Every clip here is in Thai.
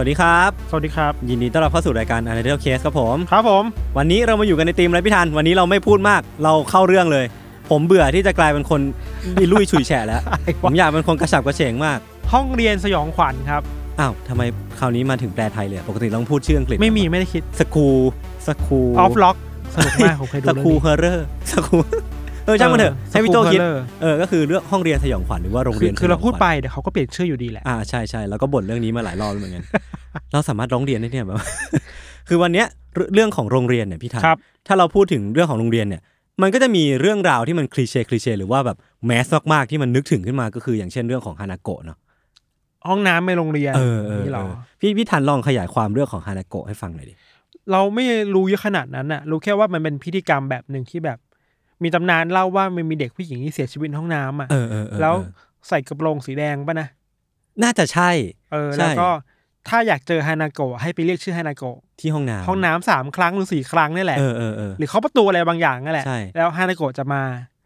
สวัสดีครับ สวัสดีครับ ยินดีต้อนรับเข้าสู่รายการ Untitled Case ครับผม ครับผม วันนี้เรามาอยู่กันในทีมไรพิธัน วันนี้เราไม่พูดมาก เราเข้าเรื่องเลย ผมเบื่อที่จะกลายเป็นคนมีลุยฉุยแฉะแล้ว ผมอยากเป็นคนกระฉับกระเฉงมาก ห้องเรียนสยองขวัญครับ อ้าวทำไมคราวนี้มาถึงแปลไทยเลย ปกติต้องพูดชื่ออังกฤษ ไม่มีไม่ได้คิด สกูสกูออฟล็อกสนุกมากผมเคยดูสเรื่องกูนี้เฮอร์เรอร์สกูเออช่างมันเถอะให้พี่โต School คิด Horror เออก็คือเรื่องห้องเรียนสยองขวัญหรือว่าโรงคืเรีอยนคือเราสยงพูดขวัญไปเดี๋ยวเขาก็เปลี่ยนชื่ออยู่ดีแหละอ่าใช่ใช่แล้วก็บ่นเรื่องนี้มาหลายรอบแล้วเหมือนกัน เราสามารถร้องเรียนได้เนี่ยแบบคือวันเนี้ยเรื่องเรื่องของโรงเรียนเนี่ยพี่ทันครับถ้าเราพูดถึงเรื่องของโรงเรียนเนี่ย มันก็จะมีเรื่องราวที่มันคลีเช่คลีเช่หรือว่าแบบแมสมากๆที่มันนึกถึงขึ้นมาก็คือ อย่างเช่นเรื่องของฮานาโกะเนาะห้องน้ำในโรงเรียนเออเออนี่หรเอออพี่พี่ทันลองขยายความเรื่องของฮานาโกะให้ฟังหน่อยดิเราไม่รู้เยอะขนาดนั้นน่ะ รู้แค่ว่ามันเป็นพิธีกรรมแบบหนึ่งที่แบบ มีตำนานเล่าว่ามันมีเด็กผู้หญิงที่เสียชีวิตในห้องน้ำอะเออเออเออแล้วเออใส่กระโปรงสีแดงป่ะนะน่าจะใช่ เออใช่แล้วก็ ถ้าอยากเจอฮานาโกะให้ไปเรียกชื่อฮานาโกะที่ห้องน้ำห้องน้ำสามครั้งหรือสี่ครั้งนี่แหละเออเออเออหรือเขาะประตูอะไรบางอย่างนั่นแหละ ใช่ แล้วฮานาโกะจะมา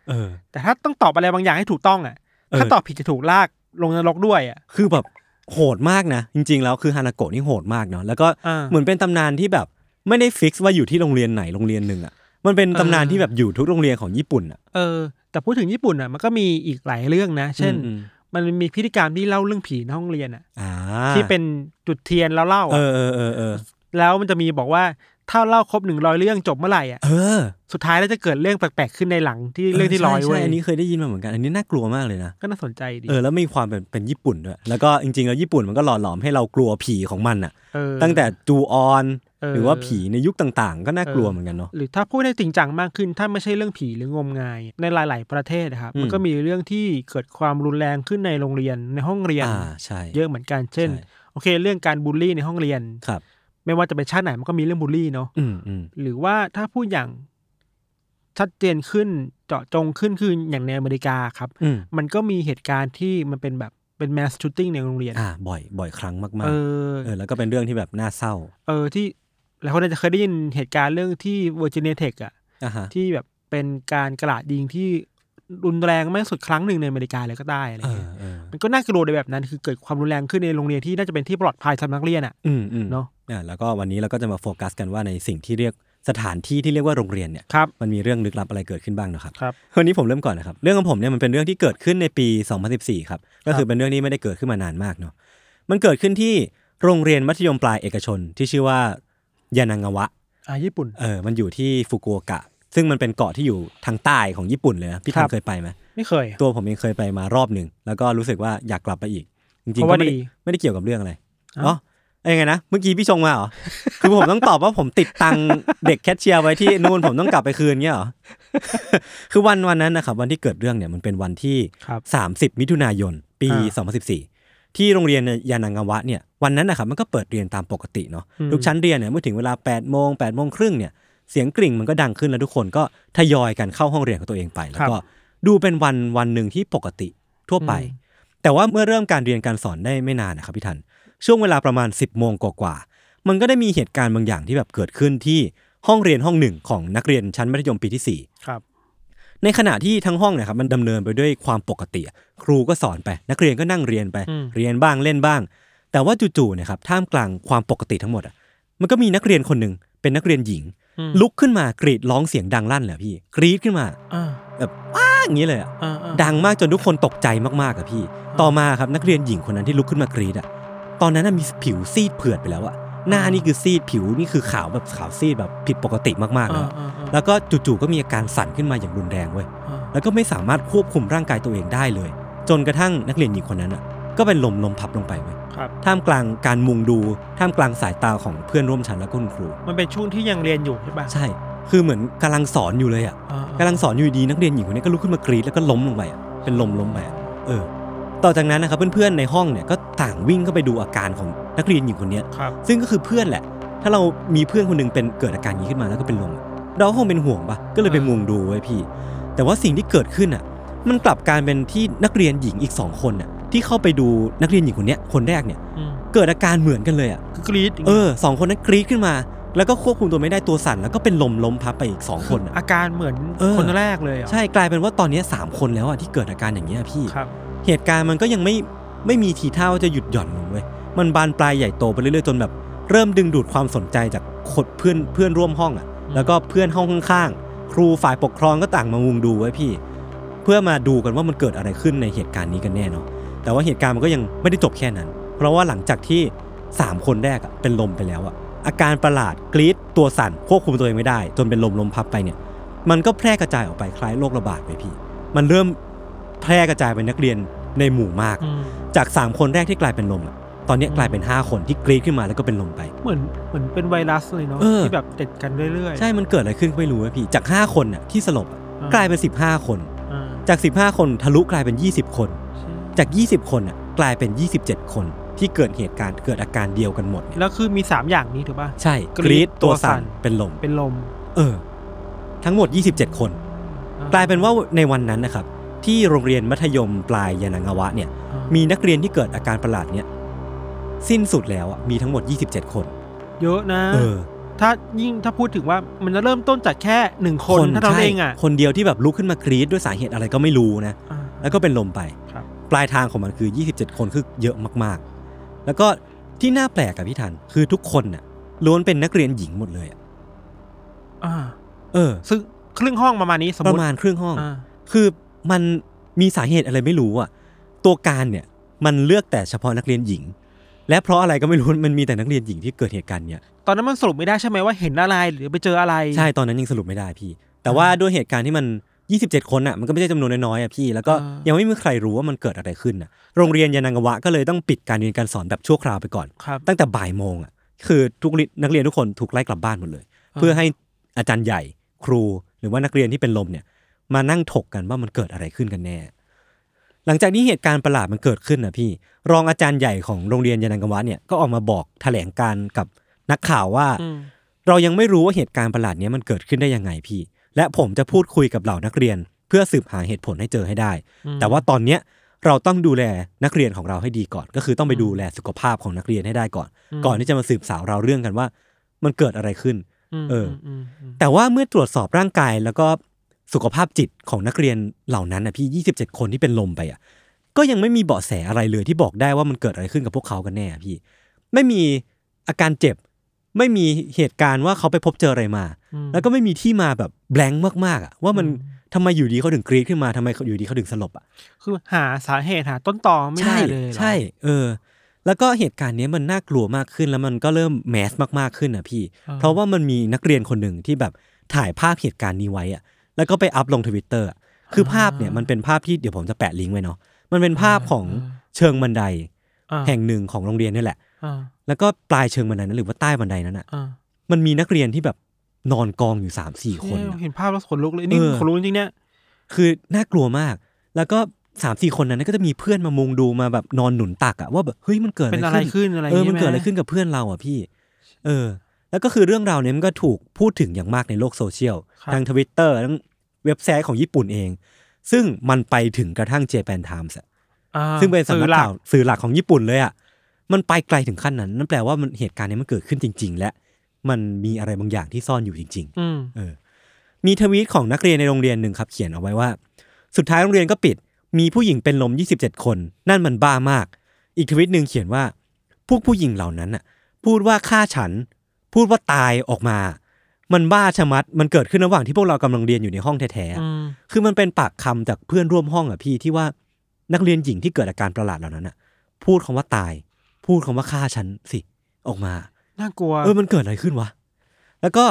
เออ แต่ถ้าต้องตอบอะไรบางอย่างให้ถูกต้องอะ เออ ถ้าตอบผิดจะถูกลากลงนรกด้วยอะ คือแบบโหดมากนะ จริง ๆ แล้วคือฮานาโกะนี่โหดมากเนาะแล้วก็อ่าเหมือนเป็นตำนานที่แบบไม่ได้ฟิกซ์ว่าอยู่ที่โรงเรียนไหนโรงเรียนหนึ่งอะมันเป็นตำนานเออ ที่แบบอยู่ทุกโรงเรียนของญี่ปุ่นอะเออ แต่พูดถึงญี่ปุ่นอะมันก็มีอีกหลายเรื่องนะ เช่น อืม มันมีพิธีการที่เล่าเรื่องผีในห้องเรียนอะอ่าที่เป็นจุดเทียนแล้วเล่าเออะอเออเออเออแล้วมันจะมีบอกว่า ถ้าเล่าครบหนึ่งร้อยเรื่องจบเมื่อไหร่อะเออ สุดท้ายแล้วจะเกิดเรื่องแปลกๆขึ้นในหลังที่เรื่องที่ร้อยใช่เว้ใช่ยอันนี้เคยได้ยินมาเหมือนกันอันนี้น่ากลัวมากเลยนะก็น่าสนใจดีเออแล้วมีความเป็นเป็นญี่ปุ่นด้วยแล้วก็จริงๆแล้วญี่ปุ่นมันก็หล่อหลอมให้เรากลัวผีของมันอะเออตั้งแต่จูออนเออหรือว่าผีในยุคต่างๆ ก็น่ากลัวเหมือนกันเนาะหหรือถ้าพูดได้จริงจังมากขึ้น ถ้าไม่ใช่เรื่องผีหรืองมงาย ในหลาย ๆ ประเทศนะครับอืมมันก็มีเรื่องที่เกิดความรุนแรงขึ้นในโรงเรียนในห้องเรียนอ่าใช่เยอะเหมือนกันเช่นใช่โอเค เรื่องการบูลลี่ในห้องเรียนครับ ไม่ว่าจะเป็นชาติไหนมันก็มีเรื่องบูลลี่เนาะอืมอืมหรือว่าถ้าพูดอย่างชัดเจนขึ้นเจาะจงขึ้นคืออย่างในอเมริกาครับอืมมันก็มีเหตุการณ์ที่มันเป็นแบบเป็น mass shooting ในโรงเรียนอ่าบ่อย บ่อยครั้งมากเอๆอเออ แล้วก็เป็นเรื่องที่แบบน่าเศร้า เออที่หลายคนอาจจะเคยได้ยินเหตุการณ์เรื่องที่เวอร์จิเนียเทคอะอ่าฮะที่แบบเป็นการกระดาษยิงที่ รุนแรงมากที่สุดครั้งหนึ่งในอเมริกาเลยก็ได้อะไรเออเงี้ยเออมันก็น่ากลัวในแบบนั้น คือเกิดความรุนแรงขึ้นในโรงเรียนที่น่าจะเป็นที่ปลอดภัยสำหรับนักเรียนอะอืมอืมเนอะอ่าแล้วก็วันนี้เราก็จะมาโฟกัสกันว่าในสิ่งที่เรียกสถานที่ที่เรียกว่าโรงเรียนเนี่ยครับมันมีเรื่องลึกลับอะไรเกิดขึ้นบ้างนะครับครับวันนี้ผมเริ่มก่อนนะครับ เรื่องของผมเนี่ยมันเป็นเรื่องที่เกิดขึ้นในปี 2014 ครับ ก็คือเป็นเรื่องที่ไม่ได้เกิดขึ้นมานานมากเนาะ มันเกิดขึ้นที่โรงเรียนมัธยมปลายเอกชนที่ชื่อว่ายานางาวะอ่าญี่ปุ่น เออ มันอยู่ที่ฟุกุโอกะ ซึ่งมันเป็นเกาะที่อยู่ทางใต้ของญี่ปุ่นเลยนะพี่ทัครันบเคยไปไหมไม่เคย ตัวผมเองเคยไปมารอบหนึ่งแล้วก็รู้สึกว่าอยากกลับไปอีก จริงๆเพราะก็ว่าไม่ได้ดีไม่ได้เกี่ยวกับเรื่องอะไรอ้าวอ๋อเอ้ยยังไงนะเมื่อกี้พี่ชงมาเหรอคือผมต้องตอบว่าผมติดตังค์เด็กแคชเชียร์ไว้ที่นู่นผมต้องกลับไปคืนเงี้ยเหรอคือวันวันนั้นนะครับวันที่เกิดเรื่องเนี่ยมันเป็นวันที่ครับ30 มิถุนายน ปีอ่า2014 ที่โรงเรียนยานางาวะเนี่ยวันนั้นนะครับมันก็เปิดเรียนตามปกติเนาะอืมทุกชั้นเรียนเนี่ยเมื่อถึงเวลา8โมง8โมงครึ่งเนี่ย เสียงกริ่งมันก็ดังขึ้นแล้วทุกคนก็ทยอยกันเข้าห้องเรียนของตัวเองไป แล้วก็ดูเป็นวันวันหนึ่งที่ปกติทั่วไป แต่ว่าเมื่อเริ่มการเรียนการสอนได้ไม่นานนะครับพี่ทัน ช่วงเวลาประมาณ 10โมงกว่าๆมันก็ได้มีเหตุการณ์บางอย่างที่แบบเกิดขึ้นที่ห้องเรียนห้องหนึ่งของนักเรียนชั้นมัธยมปีที่สี่ครับในขณะที่ทั้งห้องเนี่ยครับมันดำเนินไปด้วยความปกติอะครูก็สอนไป นักเรียนก็นั่งเรียนไปอืมเรียนบ้างเล่นบ้าง แต่ว่าจู่ๆเนี่ยครับท่ามกลางความปกติทั้งหมดอะมันก็มีนักเรียนคนหนึ่งเป็นนักเรียนหญิงอืม ลุกขึ้นมากรีดร้องเสียงดังลั่นเลยอะพี่กรีดขึ้นมาอ่าแบบว้าอย่างนี้เลยอะอ่าอ่าดังมากจนทุกคนตกใจมากๆอะพี่ ต่อมาครับนักเรียนหญิงคนนั้นที่ลุกขึ้นมากรีดอะตอนนั้นนะมีผิวซีดเผือดไปแล้วอะหน้านี่คือซีดผิวนี่คือขาวแบบขาวซีดแบบผิดปกติมากๆแล้วอ่าอ่าแล้วก็จู่ๆก็มีอาการสั่นขึ้นมาอย่างรุนแรงเว้ยอ่าแล้วก็ไม่สามารถควบคุมร่างกายตัวเองได้เลย จนกระทั่งนักเรียนหญิงคนนั้นอะ ก็เป็นลมลมพับลงไปเว้ยครับ ท่ามกลางการมุงดู ท่ามกลางสายตาของเพื่อนร่วมชั้นและก็คุณครู มันเป็นช่วงที่ยังเรียนอยู่ใช่ป่ะใช่ คือเหมือนกำลังสอนอยู่เลยอะอ่ากำลังสอนอยู่ดีนักเรียนหญิงคนนี้ก็ลุกขึ้นมากรีดแล้วก็ล้มลงไปอะเป็นลมล้มไปอะเออ ต่อจากนั้นนะครับเพื่อนๆในห้องเนี่ยก็ต่างวิ่งเข้าไปดูอาการของนักเรียนหญิงคนเนี้ย ครับ ซึ่งก็คือเพื่อนแหละ ถ้าเรามีเพื่อนคนหนึงเป็นเกิดอาการนี้ขึ้นมาแล้วก็เป็นลมอะเราก็คงเป็นห่วงปะก็เลยไปมุงดูไว้พี่ แต่ว่าสิ่งที่เกิดขึ้นอะ มันกลับกลารเป็นที่นักเรียนหญิงอีกสองคนอะ ที่เข้าไปดูนักเรียนหญิงคนเนี้ยคนแรกเนี่ยอืมเกิดอาการเหมือนกันเลยอะคือกรีดย่างเองี้ยอสองคนนั้นกรี๊ดขึ้นมา แล้วก็ควบคุมตัวไม่ได้ตัวสั่นแล้วก็เป็นลมล้มพับไปอีกสองคนอะอาการเหมือนเออคนแรกเลยเหรอใช่กลายเป็นว่าตอนนี้สามคนแล้วอะที่เกิดอาการอย่างเงี้ยพี่ครับเหตุการณ์มันก็ยังไม่ไม่มีทีท่าว่าจะหยุดหย่อนลงเว้ยมันบานปลายใหญ่โตไปเรื่อยๆจนแบบ เริ่มดึงดูดความสนใจจากคนเพื่อนเพื่อนร่วมห้องอะ แล้วก็เพื่อนห้องข้างๆครูฝ่ายปกครองก็ต่างมามุงดูไว้พี่ เพื่อมาดูกันว่ามันเกิดอะไรขึ้นในเหตุการณ์นี้กันแน่เนาะ แต่ว่าเหตุการณ์มันก็ยังไม่ได้จบแค่นั้น เพราะว่าหลังจากที่สามคนแรกอะเป็นลมไปแล้วอะอาการประหลาดกรีดตัวสั่นควบคุมตัวเองไม่ได้ จนเป็นลมลมพับไปเนี่ย มันก็แพร่กระจายออกไปคล้ายโรคระบาดไปพี่ มันเริ่มแพร่กระจายไปนักเรียนในหมู่มากอืมจาก 3 คนแรกที่กลายเป็นลมอะตอนเนี้ยกลายเป็น 5 คนที่กรีดขึ้นมาแล้วก็เป็นลมไป เหมือนเหมือนเป็นไวรัสเลยเนาะเออที่แบบติดกันเรื่อยๆ ใช่ มันเกิดอะไรขึ้นก็ไม่รู้อะพี่ จาก 5 คนน่ะที่สลบอะอ่ากลายเป็น 15 คนอ่าจาก 15 คนทะลุกลายเป็น 20 คนใช่ จาก 20 คนน่ะกลายเป็น 27 คนที่เกิดเหตุการณ์เกิดอาการเดียวกันหมดเนี่ยแล้วคือมีสามอย่างนี้ถูกป่ะ ใช่กกรี๊รีดดตัตัววสั่สั่นนเป็นลมเป็นลม เออ ทั้งหมด 27 คนอ่กลายเป็นว่าในวันนั้นนะครับ ที่โรงเรียนมัธยมปลายยานางาวะเนี่ยอ่ามีนักเรียนที่เกิดอาการประหลาดเนี่ย สิ้นสุดแล้วอะมีทั้งหมด 27 คน เยอะนะ เออ ถ้ายิ่งถ้าพูดถึงว่ามันจะเริ่มต้นจากแค่หนึ่งคนถ้าเราใช่เองอะคนเดียวที่แบบลุกขึ้นมากรีดด้วยสาเหตุอะไรก็ไม่รู้นะอ่าแล้วก็เป็นลมไปครับ ปลายทางของมันคือ 27 คนคือเยอะมากๆ แล้วก็ที่น่าแปลกกับพี่ทันคือทุกคนน่ะล้วนเป็นนักเรียนหญิงหมดเลยอะอ่าเออ ซึ่งครึ่งห้องประมาณนี้สมมประติมาณครึ่งห้อง อ่า คือมันมีสาเหตุอะไรไม่รู้อะตัวการเนี่ยมันเลือกแต่เฉพาะนักเรียนหญิง และเพราะอะไรก็ไม่รู้มันมีแต่นักเรียนหญิงที่เกิดเหตุการณ์เนี่ย ตอนนั้นมันสรุปไม่ได้ใช่ไหมว่าเห็นอะไรหรือไปเจออะไร ใช่ตอนนั้นยังสรุปไม่ได้พี่ แต่ว่าด้วยเหตุการณ์ที่มัน 27คนอะมันก็ไม่ใช่จำนวนน้อยๆอะพี่ แล้วก็อ่ายัยังไม่มีใครรู้ว่ามันเกิดอะไรขึ้นอะโรงเรียนยานางาวะก็เลยต้องปิดการเรียนการสอนแบบชั่วคราวไปก่อนครับตั้งแต่บ่ายโมงอะคือทุกนักเรียนทุกคนถูกไล่กลับบ้านหมดเลยอ่าเพื่อให้อาจารย์ใหญ่ครูหรือว่านักเรียนที่เป็นลมเนี่ย มานั่งถกกันว่ามันเกิดอะไรขึ้นกันแน่ หลังจากนี้เหตุการณ์ประหลาดมันเกิดขึ้นนะพี่ รองอาจารย์ใหญ่ของโรงเรียนยานางาวะเนี่ยก็ออกมาบอกแถลงการณ์กับนักข่าวว่าอืมเรายังไม่รู้ว่าเหตุการณ์ประหลาดเนี้ยมันเกิดขึ้นได้ยังไงพี่ และผมจะพูดคุยกับเหล่านักเรียน เพื่อสืบหาเหตุผลให้เจอให้ได้อืมแต่ว่าตอนเนี้ยเราต้องดูแลนักเรียนของเราให้ดีก่อน ก็คือต้องไปดูแลสุขภาพของนักเรียนให้ได้ก่อน ก่อนที่จะมาสืบสาวเราวเรื่องกันว่า มันเกิดอะไรขึ้นมเออมมอืมแต่ว่าเมื่อตรวจสอบร่างกายแล้วก็สุขภาพจิตของนักเรียนเหล่านั้นนะพี่ 27 คนที่เป็นลมไปอะ ก็ยังไม่มีเบาะแสอะไรเลยที่บอกได้ว่ามันเกิดอะไรขึ้นกับพวกเขากันแน่อะพี่ ไม่มีอาการเจ็บ ไม่มีเหตุการณ์ว่าเขาไปพบเจออะไรมาอืมแล้วก็ไม่มีที่มาแบบแบงค์มากๆอะว่ามันทำไมอยู่ดีเขาถึงกรีดขึ้นมาทำไมอยู่ดีเขาถึงสลบอะคือหาสาเหตุหาต้นตอไม่ได้เลยเหรอใช่ เออ แล้วก็เหตุการณ์เนี้ยมันน่ากลัวมากขึ้นแล้วมันก็เริ่มแมสมากๆขึ้นอะพี่อ่าเพราะว่ามันมีนักเรียนคนหนึ่งที่แบบถ่ายภาพเหตุการณ์นี้ไว้อะ แล้วก็ไปอัพลงทวิตเตอร์คือภาพเนี่ยมันเป็นภาพที่เดี๋ยวผมจะแปะลิงก์ไว้เนาะมันเป็นภาพของเชิงบันไดอ่าแห่งหนึ่งของโรงเรียนนี่แหละอ่า แล้วก็ปลายเชิงบันไดนั้นหรือว่าใต้บันไดนั้นอะอ่ามันมีนักเรียนที่แบบนอนกองอยู่สามสี่คนเอ้ยอะเห็นภาพแล้วขนลุกเลยนี่เออขนลุกจริงๆเนี่ยคือน่ากลัวมาก แล้วก็สามสี่คนนั้นก็จะมีเพื่อนมามุงดูมาแบบนอนหนุนตักอะว่าแบบเฮ้ยมันเกิดเป็นอะอะไรไรขึ้นขึ้นอะไรเออมันใช่หเกิดอะไรขึ้นกับเพื่อนเราอะพี่ เออ แล้วก็คือเรื่องราวเนี้ยมันก็ถูกพูดถึงอย่างมากในโลกโซเชียลครับทางทวิตเตอร์ทั้งเว็บไซต์ของญี่ปุ่นเอง ซึ่งมันไปถึงกระทั่ง Japan Timesอ่าซึ่งเป็นสำนักสื่อหลัข่าวสื่อหลักของญี่ปุ่นเลยอะ มันไปไกลถึงขั้นนั้น นั่นแปลว่ามันเหตุการณ์นี้มันเกิดขึ้นจริง ๆ และมันมีอะไรบางอย่างที่ซ่อนอยู่จริงๆอืมเออ มีทวีตของนักเรียนในโรงเรียนหนึ่งครับ เขียนเอาไว้ว่า สุดท้ายโรงเรียนก็ปิด มีผู้หญิงเป็นลม 27 คน นั่นมันบ้ามาก อีกทวีตหนึ่งเขียนว่า พวกผู้หญิงเหล่านั้นน่ะ พูดว่าฆ่าฉัน พูดว่าตายออกมา มันบ้าชะมัด มันเกิดขึ้นระหว่างที่พวกเรากำลังเรียนอยู่ในห้องแท้ๆอะอืมคือมันเป็นปากคำจากเพื่อนร่วมห้องอะพี่ที่ว่านักเรียนหญิงที่เกิดอาการประหลาดเหล่านั้นอะ พูดคำว่าตาย พูดคำว่าฆ่าฉันสิออกมา น่ากลัว เออมันเกิดอะไรขึ้นวะ แล้วก็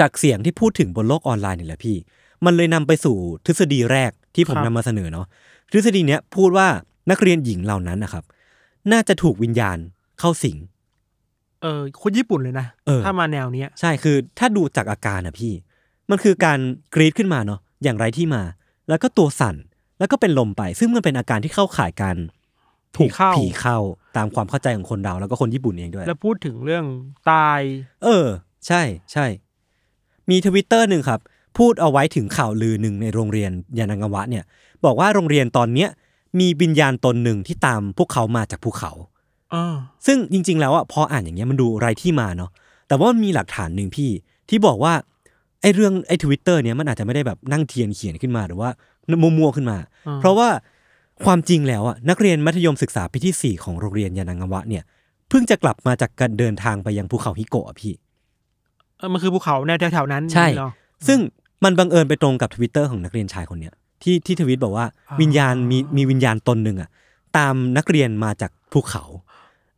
จากเสียงที่พูดถึงบนโลกออนไลน์นี่แหละพี่ มันเลยนำไปสู่ทฤษฎีแรกที่ผมครับนำมาเสนอเนาะ ทฤษฎีเนี้ยพูดว่านักเรียนหญิงเหล่านั้นนะครับ น่าจะถูกวิญญาณเข้าสิง เออคนญี่ปุ่นเลยนะเออถ้ามาแนวเนี้ย ใช่คือถ้าดูจากอาการอะพี่ มันคือการกรีดขึ้นมาเนาะอย่างไรที่มา แล้วก็ตัวสั่น แล้วก็เป็นลมไป ซึ่งมันเป็นอาการที่เข้าข่ายการถูก ผีเข้าผีเข้าตามความเข้าใจของคนเราแล้วก็คนญี่ปุ่นเองด้วย แล้วพูดถึงเรื่องตาย เออ ใช่ใช่ มีทวิตเตอร์หนึ่งครับ พูดเอาไว้ถึงข่าวลือหนึ่งในโรงเรียนยานางาวะเนี่ย บอกว่าโรงเรียนตอนเนี้ยมีวิญญาณตนหนึ่งที่ตามพวกเขามาจากภูเขาเออซึ่งจริง ๆ แล้วอะพออ่านอย่างเงี้ยมันดูไร้ที่มาเนาะแต่ว่ามันมีหลักฐานหนึ่งพี่ที่บอกว่าไอ้เรื่องไอ้ทวิตเตอร์เนี้ยมันอาจจะไม่ได้แบบนั่งเทียนเขียนขึ้นมาหรือว่ามั่วๆขึ้นมาอ่าเพราะว่า ความจริงแล้วอะนักเรียนมัธยมศึกษาปีที่สี่ของโรงเรียนยานางาวะเนี่ย เพิ่งจะกลับมาจากการเดินทางไปยังภูเขาฮิโกะอะพี่เออมันคือภูเขาแนวแถวๆนั้นใช่เนาะซึ่งมันบังเอิญไปตรงกับทวิตเตอร์ของนักเรียนชายคนเนี้ยที่ที่ทวิตบอกว่าอ่าวิญญาณมีมีวิญญาณตนหนึ่งอะตามนักเรียนมาจากภูเขา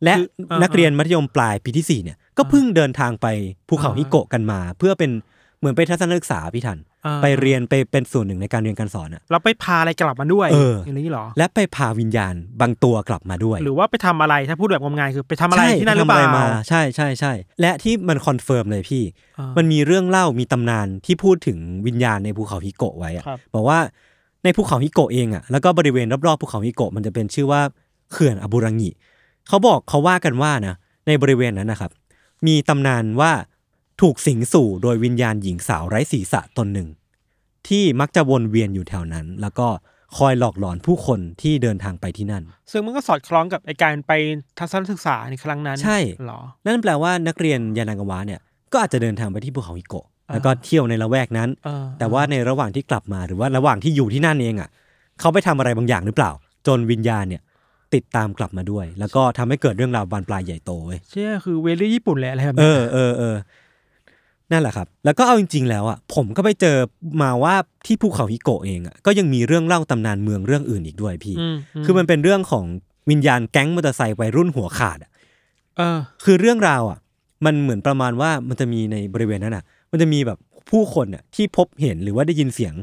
และคืออ่านันักเรียนมัธยมปลายปีที่สี่เนี่ยก็เพิ่งเดินทางไปภูเขาอ่าฮิโกะกันมา เพื่อเป็นเหมือนไปทัศนศึกษาพี่ทันอ่า ไปเรียนไปเป็นส่วนหนึ่งในการเรียนการสอนอะเราไปพาอะไรกลับมาด้วยเอออย่างนี้เหรอ และไปพาวิญญาณบางตัวกลับมาด้วย หรือว่าไปทำอะไรถ้าพูดแบบงมงายคือไปทำอะไรใช่ที่นั่นหรือเปทำล่ามาใช่ใช่ใช่และที่มัน confirm เลยพี่อ่ามันมีเรื่องเล่ามีตำนานที่พูดถึงวิญญาณในภูเขาฮิโกะไว้อะครับบอกว่าในภูเขาฮิโกะเองอะแล้วก็บริเวณรอบๆภูเขาฮิโกะมันจะเป็นชื่อว่าเขื่อนอบุรังิเขาบอกเขาว่ากันว่านะในบริเวณนั้นนะครับ มีตำนานว่า ถูกสิงสู่โดยวิญญาณหญิงสาวไร้ศีรษะตนหนึ่ง ที่มักจะวนเวียนอยู่แถวนั้น แล้วก็คอยหลอกหลอนผู้คนที่เดินทางไปที่นั่น ซึ่งมันก็สอดคล้องกับไอการไปทัศนศึกษาในครั้งนั้นใช่เหรอ นั่นแปลว่านักเรียนยานางาวะเนี่ยก็อาจจะเดินทางไปที่ภูเขาฮิโกะอ่าแล้วก็เที่ยวในละแวกนั้นเออแต่ว่าในระหว่างที่กลับมาหรือว่าระหว่างที่อยู่ที่นั่นเองอะเขาไปทำอะไรบางอย่างหรือเปล่า จนวิญญาณเนี่ยติดตามกลับมาด้วย แล้วก็ทำให้เกิดเรื่องราวบานปลายใหญ่โตเว้ยเชื่อคือเวลี่ญี่ปุ่นแหละอะไรแบบเอนี้อเออเออ นั่นแหละครับ แล้วก็เอาจริง ๆ แล้วอะผมก็ไปเจอมาว่าที่ภูเขาฮิโกะเองอะก็ยังมีเรื่องเล่าตำนานเมืองเรื่องอื่นอีกด้วยพี่มคือมันเป็นเรื่องของวิญญาณแก๊งมอเตอร์ไซค์วัยรุ่นหัวขาดอะเออคือเรื่องราวอะ มันเหมือนประมาณว่ามันจะมีในบริเวณนั้นอะ มันจะมีแบบผู้คนอะที่พบเห็นหรือว่าได้ยินเสียง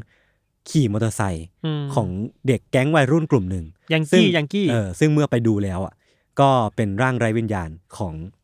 ขี่มอเตอร์ไซค์อืมของเด็กแก๊งวัยรุ่นกลุ่มหนึ่งยังซึ่กี้ยังกี้เออซึ่งเมื่อไปดูแล้วอะก็เป็นร่างไร้วิญญาณของแ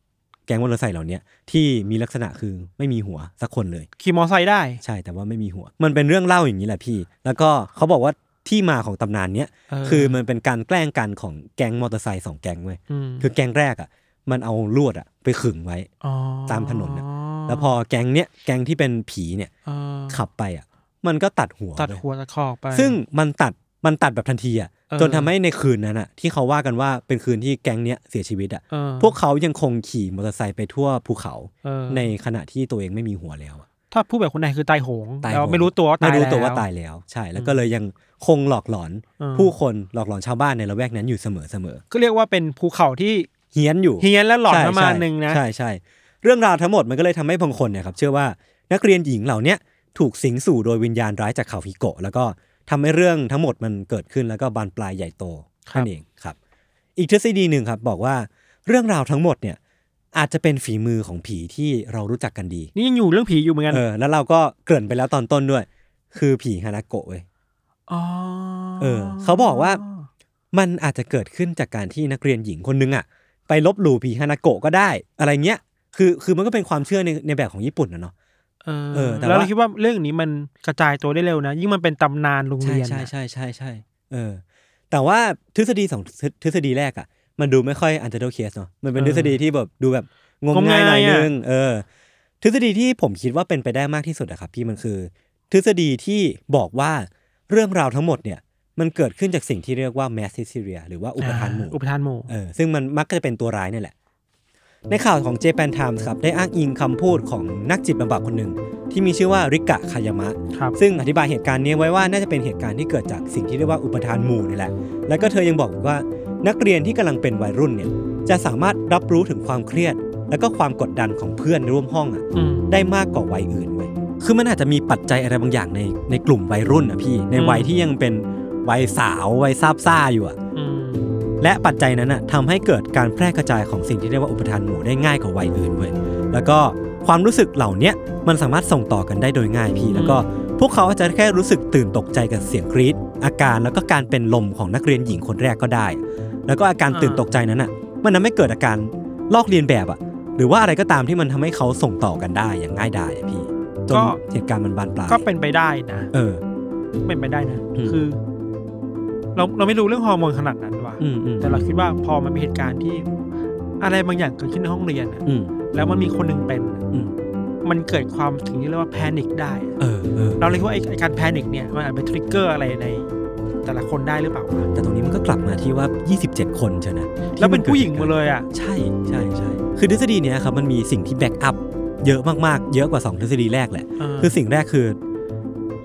ก๊งมอเตอร์ไซค์เหล่าเนี้ยที่มีลักษณะคือไม่มีหัวสักคนเลยขี่มอไซค์ได้ใช่แต่ว่าไม่มีหัว มันเป็นเรื่องเล่าอย่างนี้แหละพี่ แล้วก็เขาบอกว่าที่มาของตำนานเนี้ยเออคือมันเป็นการแกล้งกันของแก๊งมอเตอร์ไซค์สองแก๊งเว้ยมคือแก๊งแรกอะมันเอาลวดอะไปขึงไว้อตามถนนน่ะแล้วพอแก๊งเนี้ยแก๊งที่เป็นผีเนี่ยเออขับไปอะมันก็ตัดหัวตัดเว้ยหัวตัดคอออกไป ซึ่งมันตัด มันตัดแบบทันทีอะเออจนทำให้ในคืนนั้นอะ ที่เขาว่ากันว่าเป็นคืนที่แก๊งเนี้ยเสียชีวิตอะเออพวกเขายังคงขี่มอเตอร์ไซค์ไปทั่วภูเขาเออในขณะที่ตัวเองไม่มีหัวแล้วอะถ้าพูดแบบคนไทยคือตายโหงตายแล้วโหงไม่รู้ตัวว่าตายไม่รู้ตัวแล้ว่าตายแล้ว ใช่ แล้วก็เลยยังคงหลอกหลอนเออผู้คนหลอกหลอนชาวบ้านในละแวกนั้นอยู่เสมอเสมอก็เรียกว่าเป็นภูเขาที่เฮี้ยนอยู่เฮี้ยนและหลอนใช่ประมาณใช่หนึ่งนะใช่ใช่เรื่องราวทั้งหมดมันก็เลยทำให้บางคนเนี่ยครับเชื่อว่านักเรียนหญิงเหล่าเนี้ยถูกสิงสู่โดยวิญญาณร้ายจากเขาฮิโกะแล้วก็ ทำให้เรื่องทั้งหมดมันเกิดขึ้นแล้วก็บานปลายใหญ่โตครับนั่นเองครับ อีกทฤษฎีหนึ่งครับ บอกว่าเรื่องราวทั้งหมดเนี่ย อาจจะเป็นฝีมือของผีที่เรารู้จักกันดี นี่ยังอยู่เรื่องผีอยู่เหมือนกันเออแล้วเราก็เกริ่นไปแล้วตอนต้นด้วย คือผีฮานาโกะเว้ยอ๋อเออ เขาบอกว่ามันอาจจะเกิดขึ้นจากการที่นักเรียนหญิงคนนึงอะไปลบหลู่ผีฮานาโกะก็ได้ อะไรเงี้ยคือคือมันก็เป็นความเชื่อในในแบบของญี่ปุ่นนะเนาะ เออเออแต่แล้วเราว่าคิดว่าเรื่องนี้มันกระจายตัวได้เร็วนะ ยิ่งมันเป็นตำนานโรงใช่เรียนใช่น่ะใช่ใช่ใช่เออ แต่ว่าทฤษฎีสองทฤทฤษฎีแรกอะ มันดูไม่ค่อย under case เนาะมันเป็นทฤษฎีที่แบบดูแบบงมงายหน่อยนึงเออ ทฤษฎีที่ผมคิดว่าเป็นไปได้มากที่สุดอะครับพี่มันคือ ทฤษฎีที่บอกว่าเรื่องราวทั้งหมดเนี่ย มันเกิดขึ้นจากสิ่งที่เรียกว่า mass hysteria หรือว่าอุปทานหมู่อุปทานหมู่เออซึ่งมันมักจะเป็นตัวร้ายนี่แหละ ในข่าวของ Japan Times ครับได้อ้างอิงคำพูดของนักจิตบำบัดคนหนึ่งที่มีชื่อว่าริกะคายามะ ครับซึ่งอธิบายเหตุการณ์นี้ไว้ว่าน่าจะเป็นเหตุการณ์ที่เกิดจากสิ่งที่เรียกว่าอุปทานหมู่นี่แหละ แล้วก็เธอยังบอกอีกว่านักเรียนที่กำลังเป็นวัยรุ่นเนี่ยจะสามารถรับรู้ถึงความเครียด แล้วก็ความกดดันของเพื่อนร่วมห้องอะอืม ได้มากกว่าวัยอื่นเว้ยคือมันอาจจะมีปัจจัยอะไรบางอย่างในในกลุ่มวัยรุ่นอะพี่ ในวัยที่ยังเป็นวัยสาววัยซาบซ่าอยู่อะ อืม และปัจจัยนั้นน่ะทำให้เกิดการแพร่กระจายของสิ่งที่เรียกว่าอุปทานหมู่ได้ง่ายกว่าวัยอื่นเว้ยแล้วก็ความรู้สึกเหล่าเนี้ยมันสามารถส่งต่อกันได้โดยง่ายพี่ แล้วก็พวกเขาอาจจะแค่รู้สึกตื่นตกใจกับเสียงกรีดอาการแล้วก็การเป็นลมของนักเรียนหญิงคนแรกก็ได้ แล้วก็อาการตื่นตกใจนั้นน่ะ มันทำให้เกิดอาการลอกเลียนแบบอะ หรือว่าอะไรก็ตามที่มันทำให้เขาส่งต่อกันได้อย่างง่ายดายอะพี่จนก็เหตุการณ์มันบานปลายก็เป็นไปได้นะเออ เป็นไปได้นะอืมคือ เราเราไม่รู้เรื่องฮอร์โมนขนาดนั้นว่ะอืมอืม แต่เราคิดว่าพอมันมีเหตุการณ์ที่อะไรบางอย่างเกิดขึ้นในห้องเรียนอะอืมแล้วมันมีคนหนึ่งเป็นอะอืมมันเกิดความถึงที่เรียกว่า panic ได้อะเออเออเราเลยคิดว่าไอ้ไอ้การ panic เนี่ยมันอาจเป็น trigger อะไรในแต่ละคนได้หรือเปล่าวะแต่ตรงนี้มันก็กลับมาที่ว่า 27 คนใช่ไหมแล้วเป็นผู้หญิงหมดเลยอะ ใช่ใช่ใช่ คือทฤษฎีเนี้ยครับมันมีสิ่งที่ back up เยอะมากๆ เยอะกว่า 2 ทฤษฎีแรกแหละเออคือสิ่งแรกคือ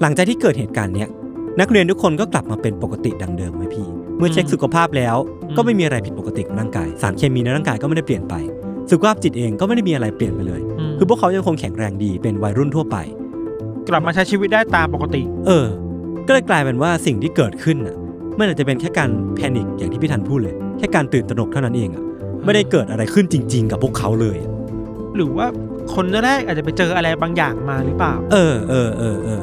หลังจากที่เกิดเหตุการณ์เนี้ยนักเรียนทุกคนก็กลับมาเป็นปกติดังเดิมไหมพี่ เมื่อเช็คสุขภาพแล้ว ก็ไม่มีอะไรผิดปกติกับร่างกาย สารเคมีในร่างกายก็ไม่ได้เปลี่ยนไป สุขภาพจิตเองก็ไม่ได้มีอะไรเปลี่ยนไปเลยมคือพวกเขายังคงแข็งแรงดีเป็นวัยรุ่นทั่วไป กลับมาใช้ชีวิตได้ตามปกติ เออ ก็เลยกลายเป็นว่าสิ่งที่เกิดขึ้นน่ะมันอาจจะเป็นแค่การ panic อย่างที่พี่ทันพูดเลย แค่การตื่นตระหนกเท่านั้นเองอะไม่ได้เกิดอะไรขึ้นจริง ๆ กับพวกเขาเลยอะหรือว่าคนแรกอาจจะไปเจออะไรบางอย่างมาหรือเปล่า เออเออเออเออ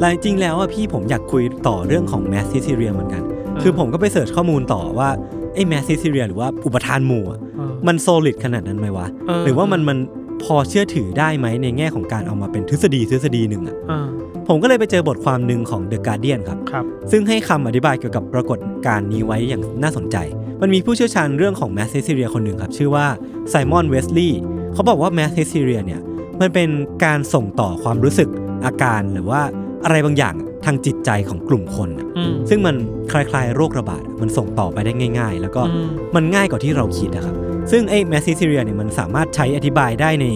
แล้วจริงๆแล้วอะพี่ผมอยากคุยต่อเรื่องของ mass hysteria เหมือนกันอ คือผมก็ไป search ข้อมูลต่อว่าไอ้ mass hysteria หรือว่าอุปทานหมู่อะเออมัน solid ขนาดนั้นไหมวะเออหรือว่ามันมันพอเชื่อถือได้ไหมในแง่ของการเอามาเป็นทฤษฎีทฤษฎีหนึ่งอะเออผมก็เลยไปเจอบทความหนึ่งของ The Guardian ครับครับซึ่งให้คำอธิบายเกี่ยวกับปรากฏการณ์นี้ไว้อย่างน่าสนใจ มันมีผู้เชี่ยวชาญเรื่องของ mass hysteria คนหนึ่งครับ ชื่อว่าไซมอนเวสลีย์เขาบอกว่า mass hysteria เนี่ย มันเป็นการส่งต่อความรู้สึกอาการหรือว่า อะไรบางอย่างทางจิตใจของกลุ่มคนอะอืมซึ่งมันคล้ายๆ โรคระบาดอะมันส่งต่อไปได้ง่าย ๆ แล้วก็อืมมันง่ายกว่าที่เราคิดนะครับ ซึ่งไอ้ mass hysteria เนี่ยมันสามารถใช้อธิบายได้ใน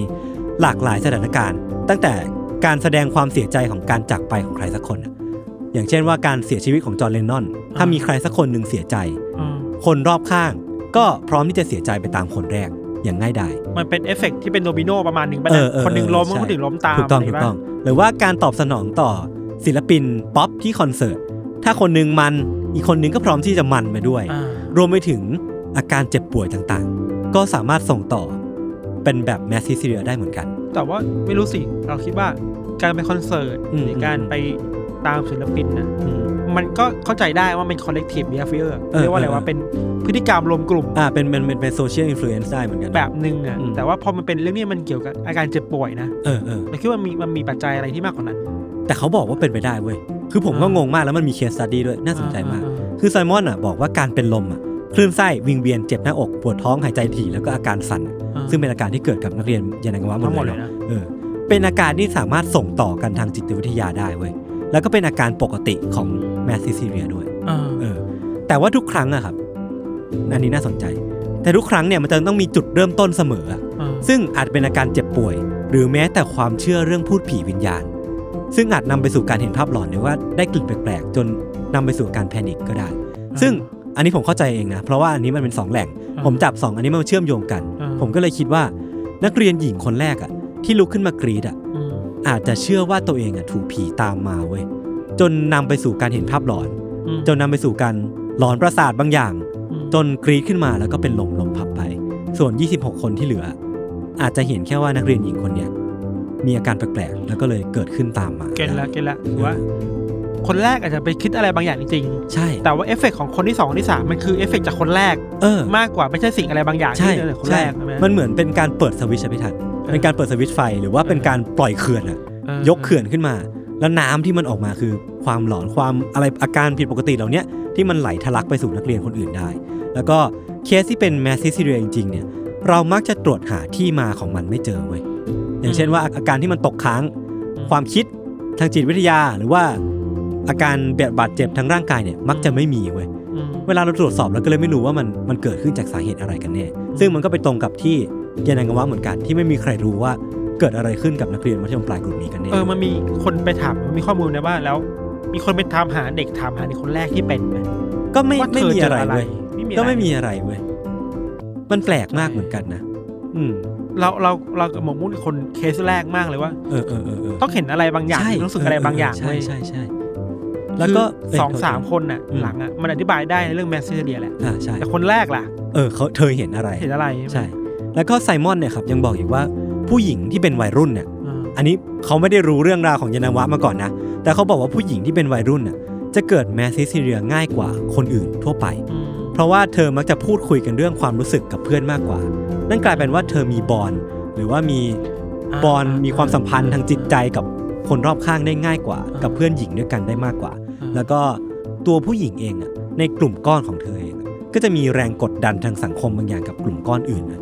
หลากหลายสถานการณ์ ตั้งแต่การแสดงความเสียใจของการจากไปของใครสักคนอะอย่างเช่นว่าการเสียชีวิตของจอห์นเลนนอน ถ้ามีใครสักคนหนึ่งเสียใจอืมคนรอบข้างก็พร้อมที่จะเสียใจไปตามคนแรกอย่างง่ายดาย มันเป็นเอฟเฟกต์ที่เป็นโดมิโนประมาณหนึ่งไปเอนะอเออคนหนึ่งล้มใช่คนหนึ่งล้มตามถูกต้องะไรถูกปะต้อง หรือว่าการตอบสนองต่อ ศิลปินป๊อปที่คอนเสิร์ต ถ้าคนหนึ่งมันอีกคนหนึ่งก็พร้อมที่จะมันไปด้วยอ่ารวมไปถึงอาการเจ็บป่วยต่างๆ ก็สามารถส่งต่อเป็นแบบ mass hysteria ได้เหมือนกัน แต่ว่าไม่รู้สิ เราคิดว่าการไปคอนเสิร์ตอืมหรือการไปตามศิลปินนะมันก็เข้าใจได้ว่าเป็น collective behavior เออเรียกว่าอะไรเออว่าเป็นพฤติกรรมรวมกลุ่ม อ่า เป็นเป็นเป็นเป็น social influence ได้เหมือนกัน แบบหนึ่งอะอืมแต่ว่าพอมันเป็นเรื่องนี้มันเกี่ยวกับอาการเจ็บป่วยนะ เออเออเราคิดว่ามีมันมีปัจจัยอะไรที่มากกว่านั้น แต่เขาบอกว่าเป็นไปได้เว้ย คือผมก็อ่างงมากแล้วมันมี case study ด้วย น่าสนใจมากอ่คือไซมอนอะบอกว่าการเป็นลมอะคลื่นไส้วิงเวียนเจ็บหน้าอก ปวดท้องหายใจถี่แล้วก็อาการสั่นอ่าซึ่งเป็นอาการที่เกิดกับนักเรียนยานางวะหมทั้ดงหมดเลเลยยเนาะนะเออเป็นอาการที่สามารถส่งต่อกันทางจิตวิทยาได้เว้ยแล้วก็เป็นอาการปกติของ mass hysteria ด้วยอ่าเออ แต่ว่าทุกครั้งอะครับ อันนี้น่าสนใจ แต่ทุกครั้งเนี่ยมันจะต้องมีจุดเริ่มต้นเสมออะอ่าซึ่งอาจเป็นอาการเจ็บป่วย หรือแม้แต่ความเชื่อเรื่องพูดผีวิญญาณ ซึ่งอาจนำไปสู่การเห็นภาพหลอนหรือว่าได้กลิ่นแปลกๆ จนนำไปสู่การแพนิคก็ได้ ซึ่งอันนี้ผมเข้าใจเองนะ เพราะว่าอันนี้มันเป็นสองแหล่ง ผมจับสองอันนี้มาเชื่อมโยงกันอ่าผมก็เลยคิดว่านักเรียนหญิงคนแรกอะที่ลุกขึ้นมากรีดอะอืมอาจจะเชื่อว่าตัวเองอะถูกผีตามมาเว้ยจนนำไปสู่การเห็นภาพหลอนอืมจนนำไปสู่การหลอนประสาทบางอย่างอืมจนกรีดขึ้นมาแล้วก็เป็นลมลมพับไป ส่วน 26 คนที่เหลือ อาจจะเห็นแค่ว่านักเรียนหญิงคนเนี้ย มีอาการแปลกๆ แล้วก็เลยเกิดขึ้นตามมา get ละ getละหรือว่า คนแรกอาจจะไปคิดอะไรบางอย่างจริงใช่ๆแต่ว่าเอฟเฟกต์ของคนที่สองที่สามมันคือเอฟเฟกต์จากคนแรกเออมากกว่าไม่ใช่สิ่งอะไรบางอย่างใช่ที่เกิดจากคนใช่แรกใช่ไหมมันเหมือนเป็นการเปิดสวิตช์อะพี่ทันเออเป็นการเปิดสวิตช์ไฟหรือว่าเป็นการปล่อยเขื่อนอะเออยกเขื่อนขึ้นมา แล้วน้ำที่มันออกมาคือความหลอนความอะไรอาการผิดปกติเหล่าเนี้ยที่มันไหลทะลักไปสู่นักเรียนคนอื่นได้ แล้วก็เคสที่เป็น mass hysteria จริงๆเนี่ยเรามักจะตรวจหาที่มาของมันไม่เจอเว้ย อย่างเช่นว่าอาการที่มันตกค้าง ความคิดทางจิตวิทยา หรือว่าอาการบาดเจ็บทางร่างกายเนี่ยมักจะไม่มีเว้ยอืมเวลาเราตรวจสอบเราก็เลยไม่รู้ว่ามันมันเกิดขึ้นจากสาเหตุอะไรกันแน่ซึ่งมันก็ไปตรงกับที่ยานางาวะเหมือนกันที่ไม่มีใครรู้ว่าเกิดอะไรขึ้นกับนักเรียนมัธยมปลายกลุ่มนี้กันแน่เออมันมีคนไปถามมันมีข้อมูลนะว่าแล้ว มีคนไปถามหาเด็กถามหาเด็กคนแรกที่เป็นไหมก็ไม่ว่าเธไม่อมีเจอะไรออะไรเว้ยไม่มีก็อะไรไม่มีอะไรเว้ยมันแปลกมากเหมือนกันนะ อืมเราเราเรากับหมกมุ่นคนเคสแรกมากเลยว่า เออเออเออเออต้องเห็นอะไรบางอย่างใช่รู้สึกอะไรบางอย่างใช่เว้ยใช่ใช่แล้วก็คือสองเยสามคนน่ะ อืม หลังอะมันอธิบายได้ในเรื่องแมสซิเลียแหละ อ่าใช่แต่คนแรกล่ะ เออเขาเธอเห็นอะไร เห็นอะไรใช่ แล้วก็ไซมอนเนี่ยครับยังบอกอีกว่าผู้หญิงที่เป็นวัยรุ่นเนี่ย อ่าอันนี้เขาไม่ได้รู้เรื่องราวของยานาวะมาก่อนนะ แต่เขาบอกว่าผู้หญิงที่เป็นวัยรุ่นน่ะจะเกิดแมสซิสเรียง่ายกว่าคนอื่นทั่วไป อืมเพ ราะว่าเธอมักจะพูดคุยกันเรื่องความรู้สึกกับเพื่อนมากกว่า นั่นกลายเป็นว่าเธอมีบอลหรือว่ามีบอลมีความสัมพันธ์ทางจิตใจกับคนรอบข้างได้ง่ายกว่า กับเพื่อนหญิงด้วยกันได้มากกว่า แล้วก็ตัวผู้หญิงเองอะในกลุ่มก้อนของเธอเองอะก็จะมีแรงกดดันทางสังคมบางอย่างกับกลุ่มก้อนอื่นนะ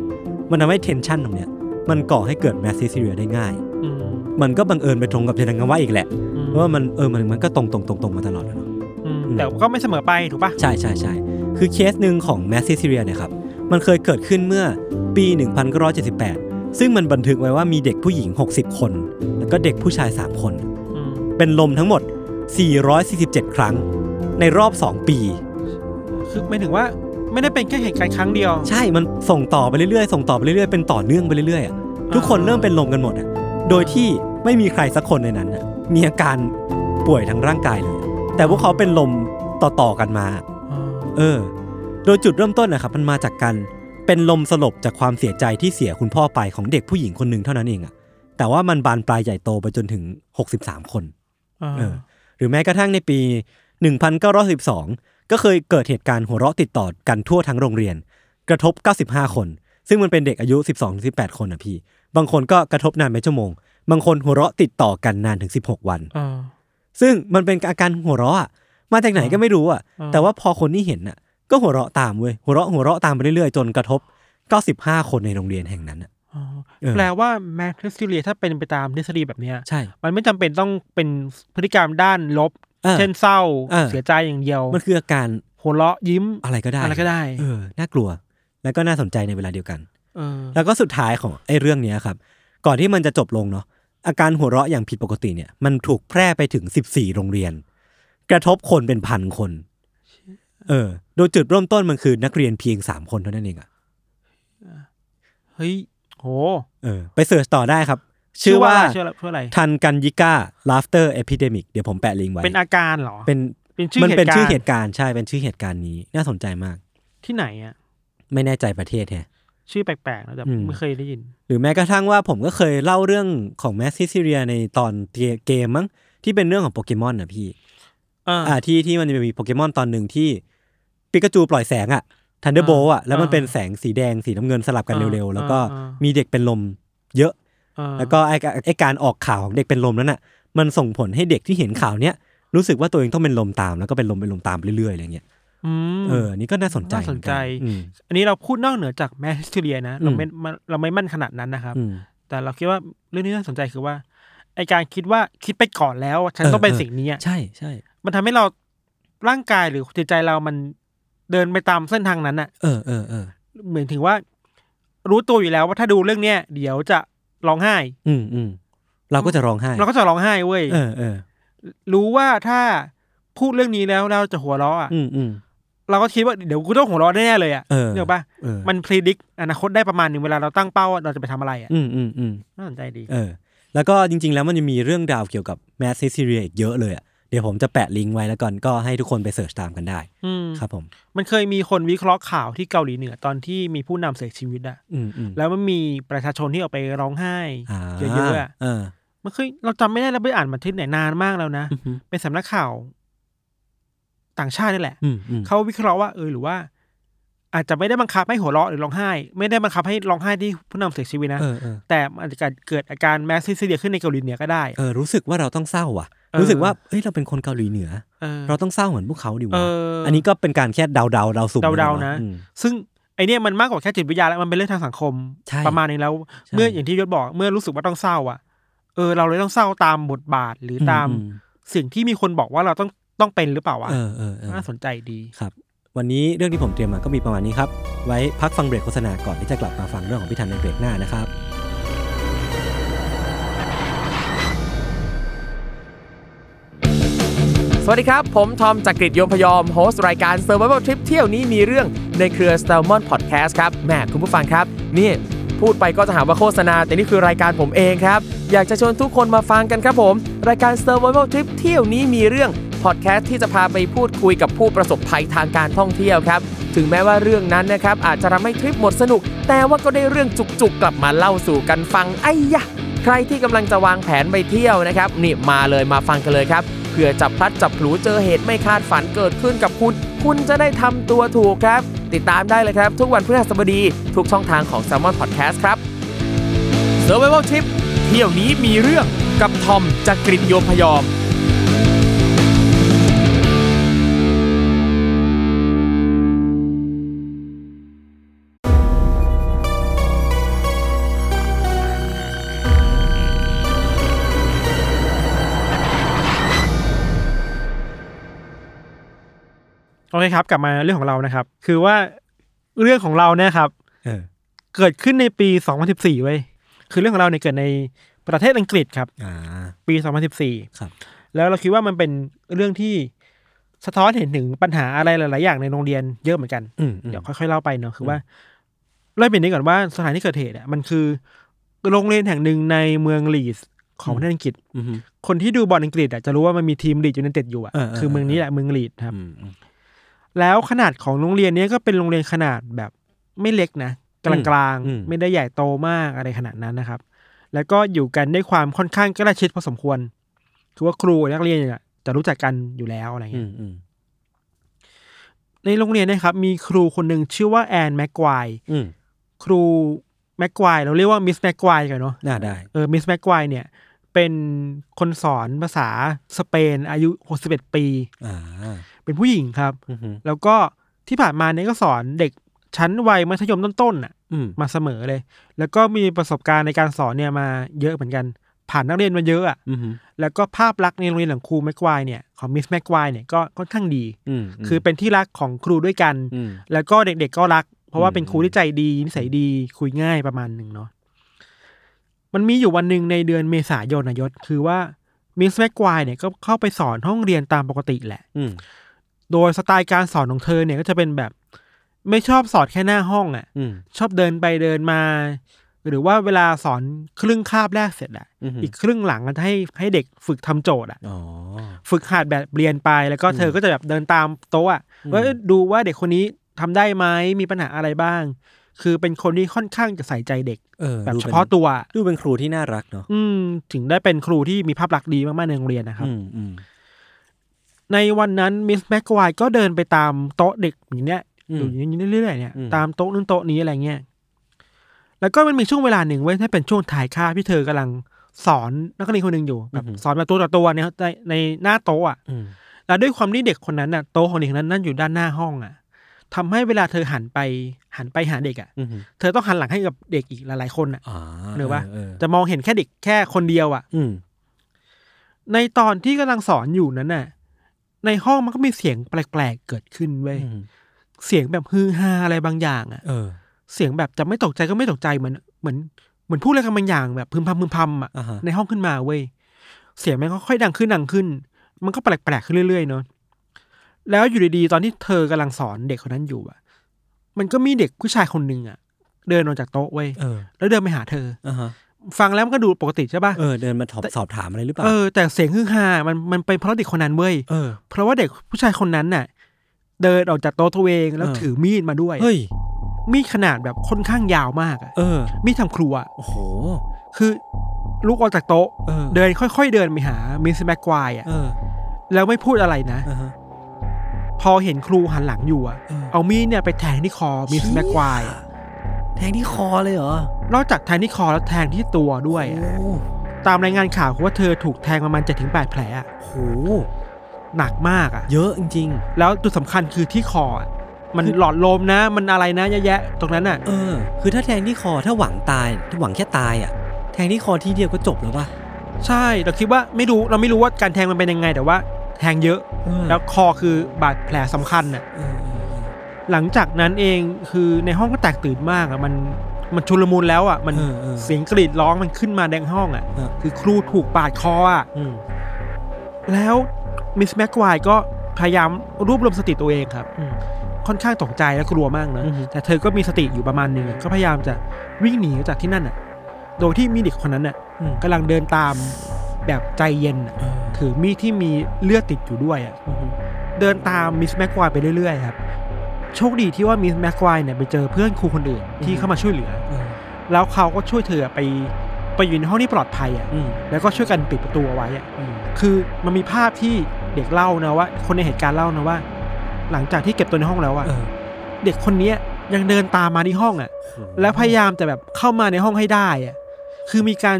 มันทำให้ tension ตรงเนี้ยมันก่อให้เกิด mass hysteria ได้ง่ายอืมมันก็บังเอิญไปตรงกับเทนังาวะอีกแหละอืมเพราะว่ามันเออมันมันก็ตรงตรงตรงตรงมาตลอดอะเนาะอืมแต่ก็ไม่เสมอไปถูกปะใช่ใช่ใช่ คือเคสหนึ่งของ mass hysteria เนี่ยครับ มันเคยเกิดขึ้นเมื่อปี 1978 ซึ่งมันบันทึกไว้ว่ามีเด็กผู้หญิง 60 คน แล้วก็เด็กผู้ชาย 3 คนอืมเป็นลมทั้งหมด 447 ครั้ง ในรอบ 2 ปี คือไม่ถึงว่าไม่ได้เป็นแค่เหตุการณ์ครั้งเดียว ใช่ มันส่งต่อไปเรื่อยๆ ส่งต่อไปเรื่อยๆ เป็นต่อเนื่องไปเรื่อยๆอะทุกคนเริ่มเป็นลมกันหมดอะ โดยที่ไม่มีใครสักคนในนั้นน่ะมีอาการป่วยทางร่างกายเลย แต่พวกเขาเป็นลมต่อๆกันมา เออ โดยจุดเริ่มต้นนะครับมันมาจากการเป็นลมสลบจากความเสียใจที่เสียคุณพ่อไปของเด็กผู้หญิงคนหนึ่งเท่านั้นเองอะแต่ว่ามันบานปลายใหญ่โตไปจนถึง 63 คนเออหรือแม้กระทั่งในปี 1912 ก็เคยเกิดเหตุการณ์หัวเราะติดต่อกันทั่วทั้งโรงเรียน กระทบ 95 คน ซึ่งมันเป็นเด็กอายุ 12-18 คนนะพี่ บางคนก็กระทบนานเป็นชั่วโมง บางคนหัวเราะติดต่อกันนานถึง 16 วันเออซึ่งมันเป็นอาการหัวเราะอะ มาจากไหนก็ไม่รู้อะอ่าแต่ว่าพอคนที่เห็นอะ ก็หัวเราะตามเว้ยหัวเราะหัวเราะตามไปเรื่อยๆ จนกระทบ 95 คนในโรงเรียนแห่งนั้นอะอ๋อเออแปลว่าแมสซิเลียถ้าเป็นไปตามทฤษฎีแบบเนี้ยใช่ มันไม่จำเป็นต้องเป็นพฤติกรรมด้านลบเออเช่นเศร้าเออเสียใจอย่างเดียว มันคืออาการหัวเราะยิ้มอะไรก็ได้อะไรก็ได้เออน่ากลัว แล้วก็น่าสนใจในเวลาเดียวกันเออแล้วก็สุดท้ายของไอ้เรื่องเนี้ยครับ ก่อนที่มันจะจบลงเนาะอาการหัวเราะอย่างผิดปกติเนี่ยมันถูกแพร่ไปถึง 14 โรงเรียน กระทบคนเป็นพันคน เออ โดยจุดเริ่มต้นมันคือนักเรียนเพียง3คนเท่านั้นเองอะเฮ้ยโหเออ ไป search ต่อได้ครับ ชื่อว่าชื่ออะไรชื่ออะไรทันกันยิก้า laughter epidemic เดี๋ยวผมแปะลิงก์ไว้ เป็นอาการเหรอ เป็นเป็นชื่อมันเหเป็นตุการชื่อเหตุการณ์ใช่ เป็นชื่อเหตุการณ์นี้ น่าสนใจมาก ที่ไหนอะ ไม่แน่ใจประเทศแฮะชื่อแปลกๆนะแต่อืมไม่เคยได้ยิน หรือแม้กระทั่งว่าผมก็เคยเล่าเรื่องของ mass hysteria ในตอนเกมมั้งที่เป็นเรื่องของโปเกมอนนะพี่ อ่าอ่าที่ที่มันจะมีโปเกมอนตอนหนึ่งที่ปิกาจูปล่อยแสงอะทันเดอร์โบอะแล้วมันอ่าเป็นแสงสีแดงสีน้ำเงินสลับกันอ่าเร็วๆ แล้วก็อ่าอ่ามีมีเด็กเป็นลมเยอะอ่าแล้วก็ไอ้ไอ้การออกข่าวของเด็กเป็นลมนั้นอะ มันส่งผลให้เด็กที่เห็นข่าวเนี้ยรู้สึกว่าตัวเองต้องเป็นลมตามแล้วก็เป็นลมเป็นลมตามไปเรื่อยๆอะไรเงี้ยอืมเออ นี่ก็น่าสนใจน่าสนใจเหมือกัอืมอันนี้เราพูดนอกเหนือจากแมสซิเลียนะเราอืมไม่มันเราไม่มั่นขนาดนั้นนะครับอืมแต่เราคิดว่าเรื่องนี้น่าสนใจคือว่าไอการคิดว่าคิดไปก่อนแล้วว่าฉันเออต้องเป็นเออสิ่งนี้อะใช่ใช่ มันทำให้เราร่างกายหรือจิตใจเรามันเดินไปตามเส้นทางนั้นอะเออเออเออเหมือนถึงว่า รู้ตัวอยู่แล้วว่าถ้าดูเรื่องเนี้ยเดี๋ยวจะร้องไห้ อืมอืมเราก็จะร้องไห้ เราก็จะร้องไห้เว้ยเออเออรู้ว่าถ้าพูดเรื่องนี้แล้วเราจะหัวเราะอะอืมอืมเราก็คิดว่าเดี๋ยวกูต้องหัวเราะแน่ๆเลยอะเออเนกอะปะเออมันพรีดิกอนาคตได้ประมาณหนึ่งเวลาเราตั้งเป้าว่าเราจะไปทำอะไรอะอืมอืมอืมน่าสนใจดี เออ แล้วก็จริง ๆ แล้วมันจะมีเรื่องราวเกี่ยวกับ mass hysteria อีกเยอะเลยอะ เดี๋ยวผมจะแปะลิงก์ไว้แล้วก่อนก็ให้ทุกคนไป search ตามกันได้อืมครับผม มันเคยมีคนวิเคราะห์ข่าวที่เกาหลีเหนือตอนที่มีผู้นำเสียชีวิตอะอืมอืมแล้วมันมีประชาชนที่ออกไปร้องไห้อ่าเยอะๆอะเออมันเคยเราจำไม่ได้เราไปอ่านมาที่ไหนนานมากแล้วนะอืมอืมเป็นสำนักข่าวต่างชาตินี่แหละอืมอืมเขาวิเคราะห์ว่าเออหรือว่า อาจจะไม่ได้บังคับให้หัวเราะหรือร้องไห้ ไม่ได้บังคับให้ร้องไห้ที่ผู้นำเสียชีวิตนะเออเออแต่มันอาจจะเกิดอาการแมสซิสเดียขึ้นในเกาหลีเหนือก็ได้เออรู้สึกว่าเราต้องเศร้าว่ะเออ รู้สึกว่าเอ้ยเราเป็นคนเกาหลีเหนือเออเราต้องเศร้าเหมือนพวกเขาดิเอวะออันนี้ก็เป็นการแค่เดาเดาๆเดาสุ่มเดาๆนะอืมซึ่งไอเนี่ยมันมากกว่าแค่จิตวิทยาแล้วมันเป็นเรื่องทางสังคมใช่ประมาณนึงแล้วใช่เมื่ออย่างที่ยศบอกเมื่อรู้สึกว่าต้องเศร้าอะเออเราเลยต้องเศร้าตามบทบาทหรือตามอืมสิ่งที่มีคนบอกว่าเราต้องต้องเป็นหรือเปล่าวะเออเออเออน่าสนใจดีครับ วันนี้เรื่องที่ผมเตรียมมาก็มีประมาณนี้ครับ ไว้พักฟังเบรกโฆษณาก่อนที่จะกลับมาฟังเรื่องของพี่ทันในเบรกหน้านะครับ วัสดีครับ ผมทอมจากกรีฑยมพยอม โฮสต์รายการ Survival Trip เที่ยวนี้มีเรื่องในเครือ s t a l m o n Podcast ครับแหม่คุณผู้ฟังครับ นี่พูดไปก็จะหาว่าโฆษณา แต่นี่คือรายการผมเองครับ อยากจะชวนทุกคนมาฟังกันครับผม รายการ Survival Trip เที่ยวนี้มีเรื่องพอดแคสต์ที่จะพาไปพูดคุยกับผู้ประสบภัยทางการท่องเที่ยวครับ ถึงแม้ว่าเรื่องนั้นนะครับอาจจะทำให้ทริปหมดสนุก แต่ว่าก็ได้เรื่องจุกๆกลับมาเล่าสู่กันฟังไอ้ยะ ใครที่กำลังจะวางแผนไปเที่ยวนะครับนี่มาเลยมาฟังกันเลยครับ เผื่อจับพลัดจับผลูเจอเหตุไม่คาดฝันเกิดขึ้นกับคุณ คุณจะได้ทำตัวถูกครับ ติดตามได้เลยครับ ทุกวันพฤหัสบดี ทุกช่องทางของ s ซ l m o n Podcast ครับ Survival Trip เที่ยวนี้มีเรื่องกับทอมจากกริฑโยมพยอม โอเคครับ กลับมาเรื่องของเรานะครับ คือว่าเรื่องของเราเนี่ยครับเออเกิดขึ้นในปี 2014 เว้ย คือเรื่องของเราเนี่ยเกิดในประเทศอังกฤษครับอ่าปี 2014 ครับ แล้วเราคิดว่ามันเป็นเรื่องที่สะท้อนเห็นถึงปัญหาอะไรหลาย ๆ อย่างในโรงเรียนเยอะเหมือนกันอืมอืมเดี๋ยวค่อย ๆ เล่าไปเนาะ คือว่าเล่าเป็นนี้ก่อนว่าสถานที่เกิดเหตุอะมันคือโรงเรียนแห่งหนึ่งในเมืองลีดส์ของประเทศอังกฤษอืมอืมคนที่ดูบอลอังกฤษอะจะรู้ว่ามันมีทีมลีดยูไนเต็ดอยู่อะเออเออคือเมืองนี้แหละเมืองลีดครับอืมอืม แล้วขนาดของโรงเรียนเนี้ยก็เป็นโรงเรียนขนาดแบบไม่เล็กนะกลางกลางๆอืมไม่ได้ใหญ่โตมากอะไรขนาดนั้นนะครับ แล้วก็อยู่กันด้วยความค่อนข้างใกล้ชิดพอสมควรคือว่าครูนักเรียนเนี่ยจะรู้จักกันอยู่แล้วอะไรเงี้ยอืมอืมในโรงเรียนเนะครับ มีครูคนหนึ่งชื่อว่า Ann Maguire อืมครู Maguire เราเรียกว่า Miss Maguire กันเนาะน่าได้เออ Miss Maguire เนี่ย เป็นคนสอนภาษาสเปนอายุ61ปีอ่า เป็นผู้หญิงครับอืมอืมแล้วก็ที่ผ่านมาเนี่ยก็สอนเด็กชั้นวัยมัธยมต้นๆน่ะอืมมาเสมอเลย แล้วก็มีประสบการณ์ในการสอนเนี่ยมาเยอะเหมือนกัน ผ่านนักเรียนมาเยอะอะอืมแล้วก็ภาพลักษณ์ในโรงเรียนของครูแม็กควายเนี่ยของมิสแม็กควายเนี่ยก็ค่อนข้างดีอืมคือเป็นที่รักของครูด้วยกันอืมแล้วก็เด็กๆก็รัก เพราะว่าอืมเป็นครูที่ใจดีนิสัยดีคุยง่ายประมาณหนึ่งเนาะมันมีอยู่วันหนึ่งในเดือนเมษายนนายศคือว่ามิสแม็กควายเนี่ยก็เข้าไปสอนห้องเรียนตามปกติแหละอืม โดยสไตล์การสอนของเธอเนี่ยก็จะเป็นแบบ ไม่ชอบสอนแค่หน้าห้องอะอืมชอบเดินไปเดินมา หรือว่าเวลาสอนครึ่งคาบแรกเสร็จอะอืมอีกครึ่งหลังก็จะให้ให้เด็กฝึกทำโจทย์อะอ๋อฝึกหัดแบบเรียนไปแล้วก็เธอก็จะแบบเดินตามโต๊ะอะอืมว่าเอ้ยดูว่าเด็กคนนี้ทำได้ไหมมีปัญหาอะไรบ้าง คือเป็นคนที่ค่อนข้างจะใส่ใจเด็กเออแบบดูเฉป็นพาะตัวดูเป็นครูที่น่ารักเนาะอืม ถึงได้เป็นครูที่มีภาพลักษณ์ดีมากๆในโรงเรียนนะครับอืมอืม ในวันนั้นมิสแม็กควายก็เดินไปตามโต๊ะเด็กอย่างเนี้ยอืมอยู่อย่างนี้เรื่อยๆเนี่ยอืมตามโต๊ะนู้นโต๊ะนี้อะไรเงี้ยแล้วก็มันมีช่วงเวลาหนึ่งเว้ยถ้าเป็นช่วงถ่ายคาบที่เธอกำลังสอนนักเรียนคนหนึ่งอยู่แบบสอนแบบตัวต่อตัวเนี่ยในในหน้าโต๊ะอะอืมแล้วด้วยความที่เด็กคนนั้นน่ะโต๊ะของเด็กคนนั้นนั่นอยู่ด้านหน้าห้องอะทำให้เวลาเธอหันไปหันไปหาเด็กอะอืมเธอต้องหันหลังให้กับเด็กอีกหลายๆคนอะอ่าหรือว่าเออจะมองเห็นแค่เด็กแค่คนเดียวอะอืมในตอนที่กำลังสอนอยู่นั้นน่ะ ในห้องมันก็มีเสียงแปลกๆเกิดขึ้นเว้ยอืมเสียงแบบฮือฮาอะไรบางอย่างอะเออ เสียงแบบจะไม่ตกใจก็ไม่ตกใจเหมือนเหมือนเหมือนพูดอะไรกันบางอย่างแบบพึมพำพึมพำอะอ่าฮะในห้องขึ้นมาเว้ยเสียงมันก็ค่อยดังขึ้นดังขึ้น มันก็แปลกๆขึ้นเรื่อยๆเนาะแล้วอยู่ดีๆตอนที่เธอกำลังสอนเด็กคนนั้นอยู่อะ มันก็มีเด็กผู้ชายคนหนึ่งอะ เดินออกจากโต๊ะเว้ยเออแล้วเดินไปหาเธออ่าฮะ ฟังแล้วมันก็ดูปกติใช่ป่ะ เออเดินมาสอบสอบถามอะไรหรือเปล่า เออแต่เสียงฮือฮา มันมันเป็นเพราะเด็กคนนั้นเว้ย เออ เพราะว่าเด็กผู้ชายคนนั้นน่ะ เดินออกจากโต๊ะตัวเองแล้วเออ ถือมีดมาด้วย เฮ้ย มีดขนาดแบบค่อนข้างยาวมากอะเออ มีดทำครัวอะโอ้โห คือลุกออกจากโต๊ะ เออ เดินค่อยๆเดินไปหา Miss Maguire อะเออแล้วไม่พูดอะไรนะ อ่าฮะ พอเห็นครูหันหลังอยู่อะเออ เอามีดเนี่ยไปแทงที่คอ Miss Maguire อะ แทงที่คอเลยเหรอ นอกจากแทงที่คอแล้วแทงที่ตัวด้วยอะโอ้ตามรายงานข่าวคือว่าเธอถูกแทงประมาณเจ็ดถึงแปดแผลอะโห หนักมากอะเยอะจริง แล้วจุดสำคัญคือที่คออะมันคือหลอดลมนะ มันอะไรนะเยอะแยะตรงนั้นอะ ๆ เออ คือถ้าแทงที่คอถ้าหวังตาย ถ้าหวังแค่ตายอะ แทงที่คอทีเดียวก็จบแล้วป่ะใช่เราคิดว่าไม่รู้เราไม่รู้ว่าการแทงมันเป็นยังไงแต่ว่า แทงเยอะ เออแล้วคอคือบาดแผลสำคัญอะ เออเออเออ หลังจากนั้นเองคือในห้องก็แตกตื่นมากอะมันมันชุลมุนแล้วอะมันเออเออเสียงกรีดร้องมันขึ้นมาแดงห้องอะเออคือครูถูกปาดคออะอืมแล้ว Miss Maguire ก็พยายามรวบรวมสติตัวเองครับอืมค่อนข้างตกใจและกลัวมากนะอือฮึแต่เธอก็มีสติอยู่ประมาณหนึ่งก็พยายามจะวิ่งหนีจากที่นั่นอะ โดยที่มีเด็กคนนั้นอะอืมกำลังเดินตามแบบใจเย็นอะเออเธถือมีดที่มีเลือดติดอยู่ด้วยอะเดินตาม Miss Maguire ไปเรื่อยๆครับ โชคดีที่ว่า Miss Maguire เนี่ยไปเจอเพื่อนครูคนอื่นที่เข้ามาช่วยเหลือเออแล้วเขาก็ช่วยเธอไปไปอยู่ในห้องที่ปลอดภัยอะอืมแล้วก็ช่วยกันปิดประตูเอาไว้อะอืมคือมันมีภาพที่เด็กเล่านะว่า คนในเหตุการณ์เล่านะว่า หลังจากที่เก็บตัวในห้องแล้วอะเออเด็กคนเนี้ยยังเดินตามมาที่ห้องอะ แล้วพยายามจะแบบเข้ามาในห้องให้ได้อะ คือมีการ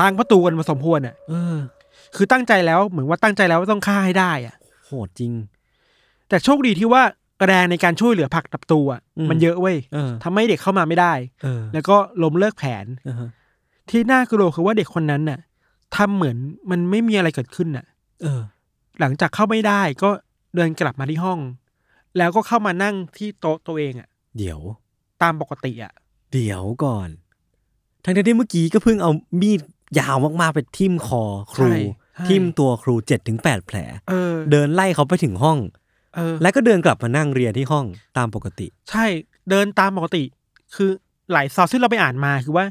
ล้างประตูกันมาสมควรอะเออคือตั้งใจแล้วเหมือนว่าตั้งใจแล้วว่าต้องฆ่าให้ได้อะ โหดจริง แต่โชคดีที่ว่า แรงในการช่วยเหลือผลักประตูอะอืมมันเยอะเว้ยเออทำให้เด็กเข้ามาไม่ได้เออแล้วก็ล้มเลิกแผนเออฮะที่น่ากลัวคือว่าเด็กคนนั้นน่ะทำเหมือนมันไม่มีอะไรเกิดขึ้นน่ะ เออ หลังจากเข้าไม่ได้ก็เดินกลับมาที่ห้อง แล้วก็เข้ามานั่งที่โต๊ะตัวเองอะ เดี๋ยว ตามปกติอะ เดี๋ยวก่อน ทั้งที่เมื่อกี้ก็เพิ่งเอามีดยาวมากๆไปทิ่มคอครูใช่ใช่ทิ่มตัวครูเจ็ดถึงแปดแผลเออเดินไล่เขาไปถึงห้องเออแล้วก็เดินกลับมานั่งเรียนที่ห้องตามปกติ ใช่เดินตามปกติ คือหลายซอสที่เราไปอ่านมาคือว่า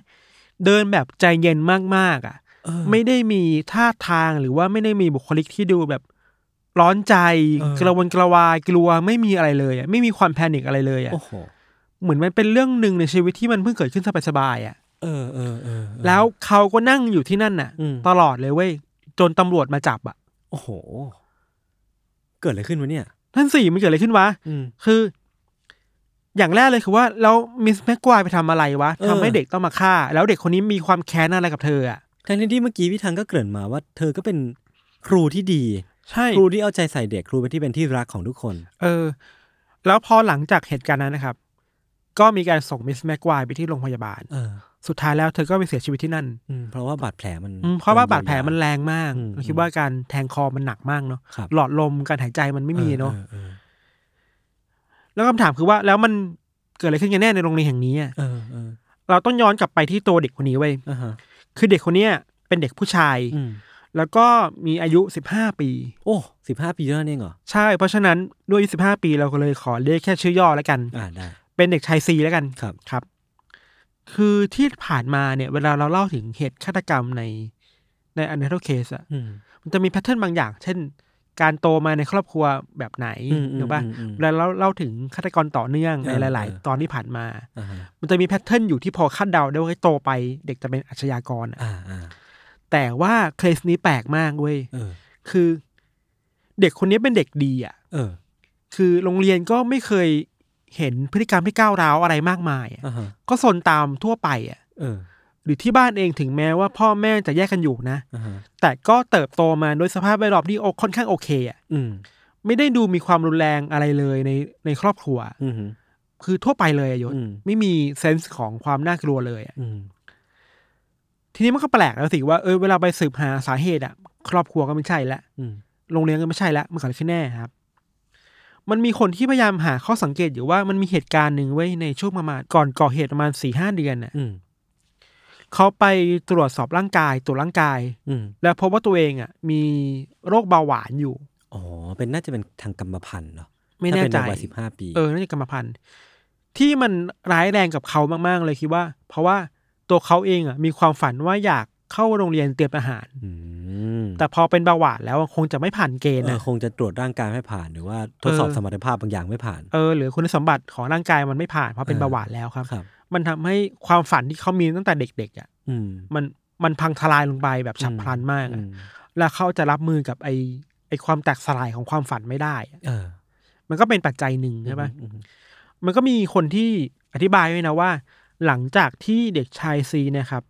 เดินแบบใจเย็นมากๆอะเออไม่ได้มีท่าทางหรือว่าไม่ได้มีบุคลิกที่ดูแบบร้อนใจเออกระวนกระวายกลัวไม่มีอะไรเลยอะไม่มีความแพนิคอะไรเลยอะโอ้โหเหมือนมันเป็นเรื่องหนึ่งในชีวิตที่มันเพิ่งเกิดขึ้นสบายๆอะเออเออเออเออแล้วเขาก็นั่งอยู่ที่นั่นน่ะอืมตลอดเลยเว้ยจนตำรวจมาจับอะ โอ้โห เกิดอะไรขึ้นวะเนี่ย นั่นสิมันเกิดอะไรขึ้นวะอืมคือ อย่างแรกเลยคือว่าแล้วมิสแม็กควายไปทำอะไรวะเออทำให้เด็กต้องมาฆ่า แล้วเด็กคนนี้มีความแค้นอะไรกับเธออะทั้งที่เมื่อกี้พี่ทังก็เกริ่นมาว่า เธอก็เป็นครูที่ดีใช่ครูที่เอาใจใส่เด็กครูเป็นที่เป็นที่รักของทุกคน เออ แล้วพอหลังจากเหตุการณ์นั้นนะครับ ก็มีการส่งมิสแม็กควายไปที่โรงพยาบาล เออ สุดท้ายแล้วเธอก็ไปเสียชีวิตที่นั่น อืมเพราะว่าบาดแผลมัน อืมเพราะว่าบาดแผลมันแรงมากอืมเราคิดว่าการแทงคอมันหนักมากเนาะครับ หลอดลมการหายใจมันไม่มีเนาะออออแล้วคำถามคือว่าแล้วมันเกิดอะไรขึ้นกันแน่ในโรงเรียนแห่งนี้อะเออเออเราต้องย้อนกลับไปที่ตัวเด็กคนนี้เว้ยอ่าฮะคือเด็กคนเนี้ยเป็นเด็กผู้ชาย อืมแล้วก็มีอายุสิบห้าปี โอ้สิบห้าปีเท่านั้นเองเหรอใช่ เพราะฉะนั้นด้วยอายุสิบห้าปีเราก็เลยขอเรียกแค่ชื่อย่อแล้วกัน อ่าได้ เป็นเด็กชายซีแล้วกันครับ ครับ คือที่ผ่านมาเนี่ย เวลาเราเล่าถึงเหตุฆาตกรรมในใน Untitled Case อะอืมมันจะมี pattern บางอย่าง เช่น การโตมาในครอบครัวแบบไหนอืมอืมถูกป่ะอืมอืมเวลาเราเล่าถึงฆาตกรต่อเนื่องในเออหลายเออๆตอนที่ผ่านมาอ่าฮะมันจะมี pattern อยู่ที่พอคาดเดาได้ว่าให้โตไปเด็กจะเป็นอาชญากรอะอ่าอ่าแต่ว่าเคสนี้แปลกมากเว้ยเออคือ เด็กคนนี้เป็นเด็กดีอะเออคือโรงเรียนก็ไม่เคย เห็นพฤติกรรมที่ก้าวร้าวอะไรมากมายอะอ่าฮะก็สนตามทั่วไปอะเออหรือที่บ้านเองถึงแม้ว่าพ่อแม่จะแยกกันอยู่นะอ่าฮะแต่ก็เติบโตมาโดยสภาพแวดล้อมที่โอค่อนข้างโอเคอะอืมไม่ได้ดูมีความรุนแรงอะไรเลยในในครอบครัวอืมคือทั่วไปเลยอะยศอืมไม่มีเซนส์ของความน่ากลัวเลยอะอืมทีนี้มันก็แปลกแล้วสิว่าเออเวลาไปสืบหาสาเหตุอะ ครอบครัวก็ไม่ใช่ละอืมโรงเรียนก็ไม่ใช่ละมันเกิดอะไรขึ้นแน่ครับ มันมีคนที่พยายามหาข้อสังเกตอยู่ว่ามันมีเหตุการณ์หนึ่งไว้ยในช่วงประมาณก่อนก่อเหตุประมาณสี่ห้าเดือนน่ะอืมเขาไปตรวจสอบร่างกายตรวจร่างกาย อืมแล้วพบว่าตัวเองอะ มีโรคเบาหวานอยู่ อ๋อเป็นน่าจะเป็นทางกรรมพันธุ์เนาะไม่แน่ใจถ้าเป็นเด็กวัยสิบห้าปี เออน่าจะกรรมพันธุ์ที่มันร้ายแรงกับเขามากๆเลยคิดว่า เพราะว่าตัวเขาเองอะมีความฝันว่าอยาก เข้าโรงเรียนเตรียมอาหารอืมแต่พอเป็นเบาหวานแล้วคงจะไม่ผ่านเกณฑ์เออนะคงจะตรวจร่างกายไม่ผ่านหรือว่าทดสอบเออสมรรถภาพบางอย่างไม่ผ่านเออหรือคุณสมบัติของร่างกายมันไม่ผ่านเพราะเป็นเออเบาหวานแล้วครับครับมันทำให้ความฝันที่เขามีตั้งแต่เด็กๆอะอืมมันมันพังทลายลงไปแบบฉับพลันมากอือะมแล้วเขาจะรับมือกับไอไอความแตกสลายของความฝันไม่ได้อะเออ มันก็เป็นปัจจัยหนึ่งใช่ปะอืมมันก็มีคนที่อธิบายไว้นะว่า หลังจากที่เด็กชายซีเนะครับ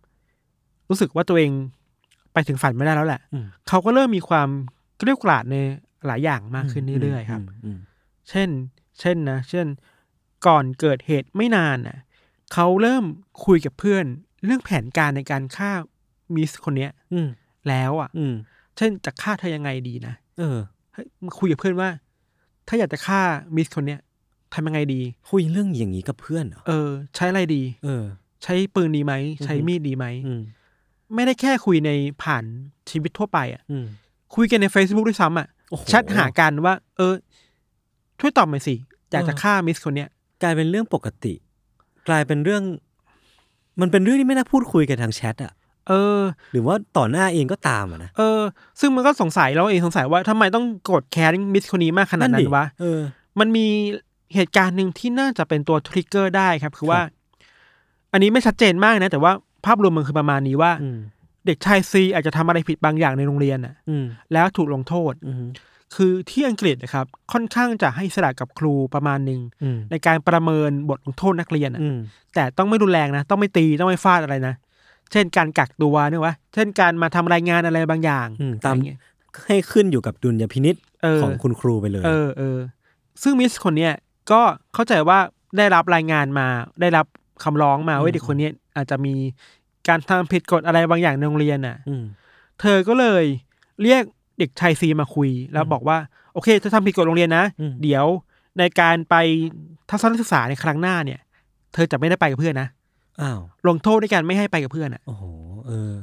รู้สึกว่าตัวเองไปถึงฝันไม่ได้แล้วแหละอืมเขาก็เริ่มมีความเกลียวกราดในหลายอย่างมากขึ้นเรื่อยๆครับอืมเช่น เช่นนะ เช่น ก่อนเกิดเหตุไม่นานน่ะ เขาเริ่มคุยกับเพื่อน เรื่องแผนการในการฆ่ามิสคนเนี้ย อืมแล้วอะ อืมเช่นจะฆ่าเธอยังไงดีนะ เออเฮ้ยมาคุยกับเพื่อนว่า ถ้าอยากจะฆ่ามิสคนเนี้ยทำยังไงดี คุยเรื่องอย่างนี้กับเพื่อนเหรอ เออ ใช้อะไรดี เออ ใช้ปืนดีไหม ใช้อือฮึมีดดีไหมอืม ไม่ได้แค่คุยในผ่านชีวิตทั่วไปอะอืมคุยกันใน Facebook ด้วยซ้ำอะโอ้โหแชทหากันว่า เออ ช่วยตอบหน่อยสิอยากจะเออฆ่ามิสคนเนี้ยกลายเป็นเรื่องปกติ กลายเป็นเรื่อง มันเป็นเรื่องที่ไม่น่าพูดคุยกันทางแชทอะเออ หรือว่าต่อหน้าเองก็ตามอะนะเออ ซึ่งมันก็สงสัยเราเองสงสัยว่าทำไมต้องโกรธแค้นมิสคนนี้มากขนาดนั้ดินวะเออ มันมีเหตุการณ์หนึ่งที่น่าจะเป็นตัวทริกเกอร์ได้ครับ คือว่าครับอันนี้ไม่ชัดเจนมากนะ แต่ว่า ภาพรวมมันคือประมาณนี้ว่าอืมเด็กชายซีอาจจะทำอะไรผิดบางอย่างในโรงเรียนน่ะอืมแล้วถูกลงโทษอืมคือที่อังกฤษนะครับ ค่อนข้างจะให้อิสระกับครูประมาณหนึ่งอืมในการประเมินบทลงโทษนักเรียนน่ะอืมแต่ต้องไม่รุนแรงนะ ต้องไม่ตีต้องไม่ฟาดอะไรนะ เช่นการกักตัวเนี่ยวะเช่นการมาทำรายงานอะไรบางอย่างอืมตามอะไรเงี้ยให้ขึ้นอยู่กับดุลยพินิษเออของคุณครูไปเลย เออเออซึ่งมิสคนเนี้ยก็เข้าใจว่าได้รับรายงานมา ได้รับคำร้องมาว่าเด็กคนเนี้ย อาจจะมีการทำผิดกฎอะไรบางอย่างในโรงเรียนน่ะอืมเธอก็เลยเรียกเด็กชายซีมาคุย แล้วบอกว่า โอเคเธอทำผิดกฎโรงเรียนนะอืมเดี๋ยวในการไปทัศนศึกษาในครั้งหน้าเนี่ย เธอจะไม่ได้ไปกับเพื่อนนะอ้าวลงโทษด้วยการไม่ให้ไปกับเพื่อนอะ โอ้โหเออ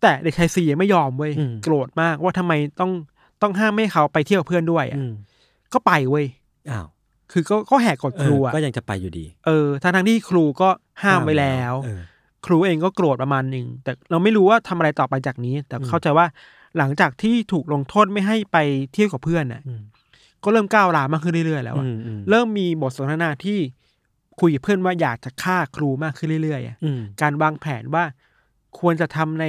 แต่เด็กชายซียังไม่ยอมเว้ยอืมโกรธมากว่าทำไมต้องต้องห้ามไม่ให้เขาไปเที่ยวกับเพื่อนด้วยอะอืมก็ไปเว้ยอ้าว คือก็ก็แหกกฎเอครูออะก็ยังจะไปอยู่ดี เออทั้งทั้งๆที่ครูก็ห้ามไว้แล้วเออครูเองก็โกรธประมาณหนึ่งแต่เราไม่รู้ว่าทำอะไรต่อไปจากนี้ แต่อืมเข้าใจว่าหลังจากที่ถูกลงโทษไม่ให้ไปเที่ยวกับเพื่อนน่ะอืมก็เริ่มก้าวร้าวมากขึ้นเรื่อยๆแล้วอะอืมอืมเริ่มมีบทสนทนาที่คุยกับเพื่อนว่าอยากจะฆ่าครูมากขึ้นเรื่อยๆอะอืมการวางแผนว่าควรจะทำใน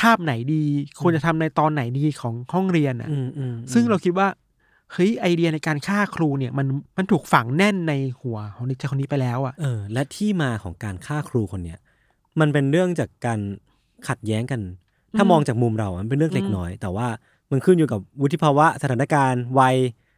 คาบไหนดี ควรจะทำในตอนไหนดีของห้องเรียนอะอืมอืมซึ่งเราคิดว่า เฮ้ยไอเดียในการฆ่าครูเนี่ยมันมันถูกฝังแน่นในหัวของเด็กชายคนนี้ไปแล้วอะเออ และที่มาของการฆ่าครูคนเนี้ยมันเป็นเรื่องจากการขัดแย้งกัน ถ้ามองจากมุมเราอะมันเป็นเรื่องเล็กน้อย แต่ว่ามันขึ้นอยู่กับวุฒิภาวะสถานการณ์วัย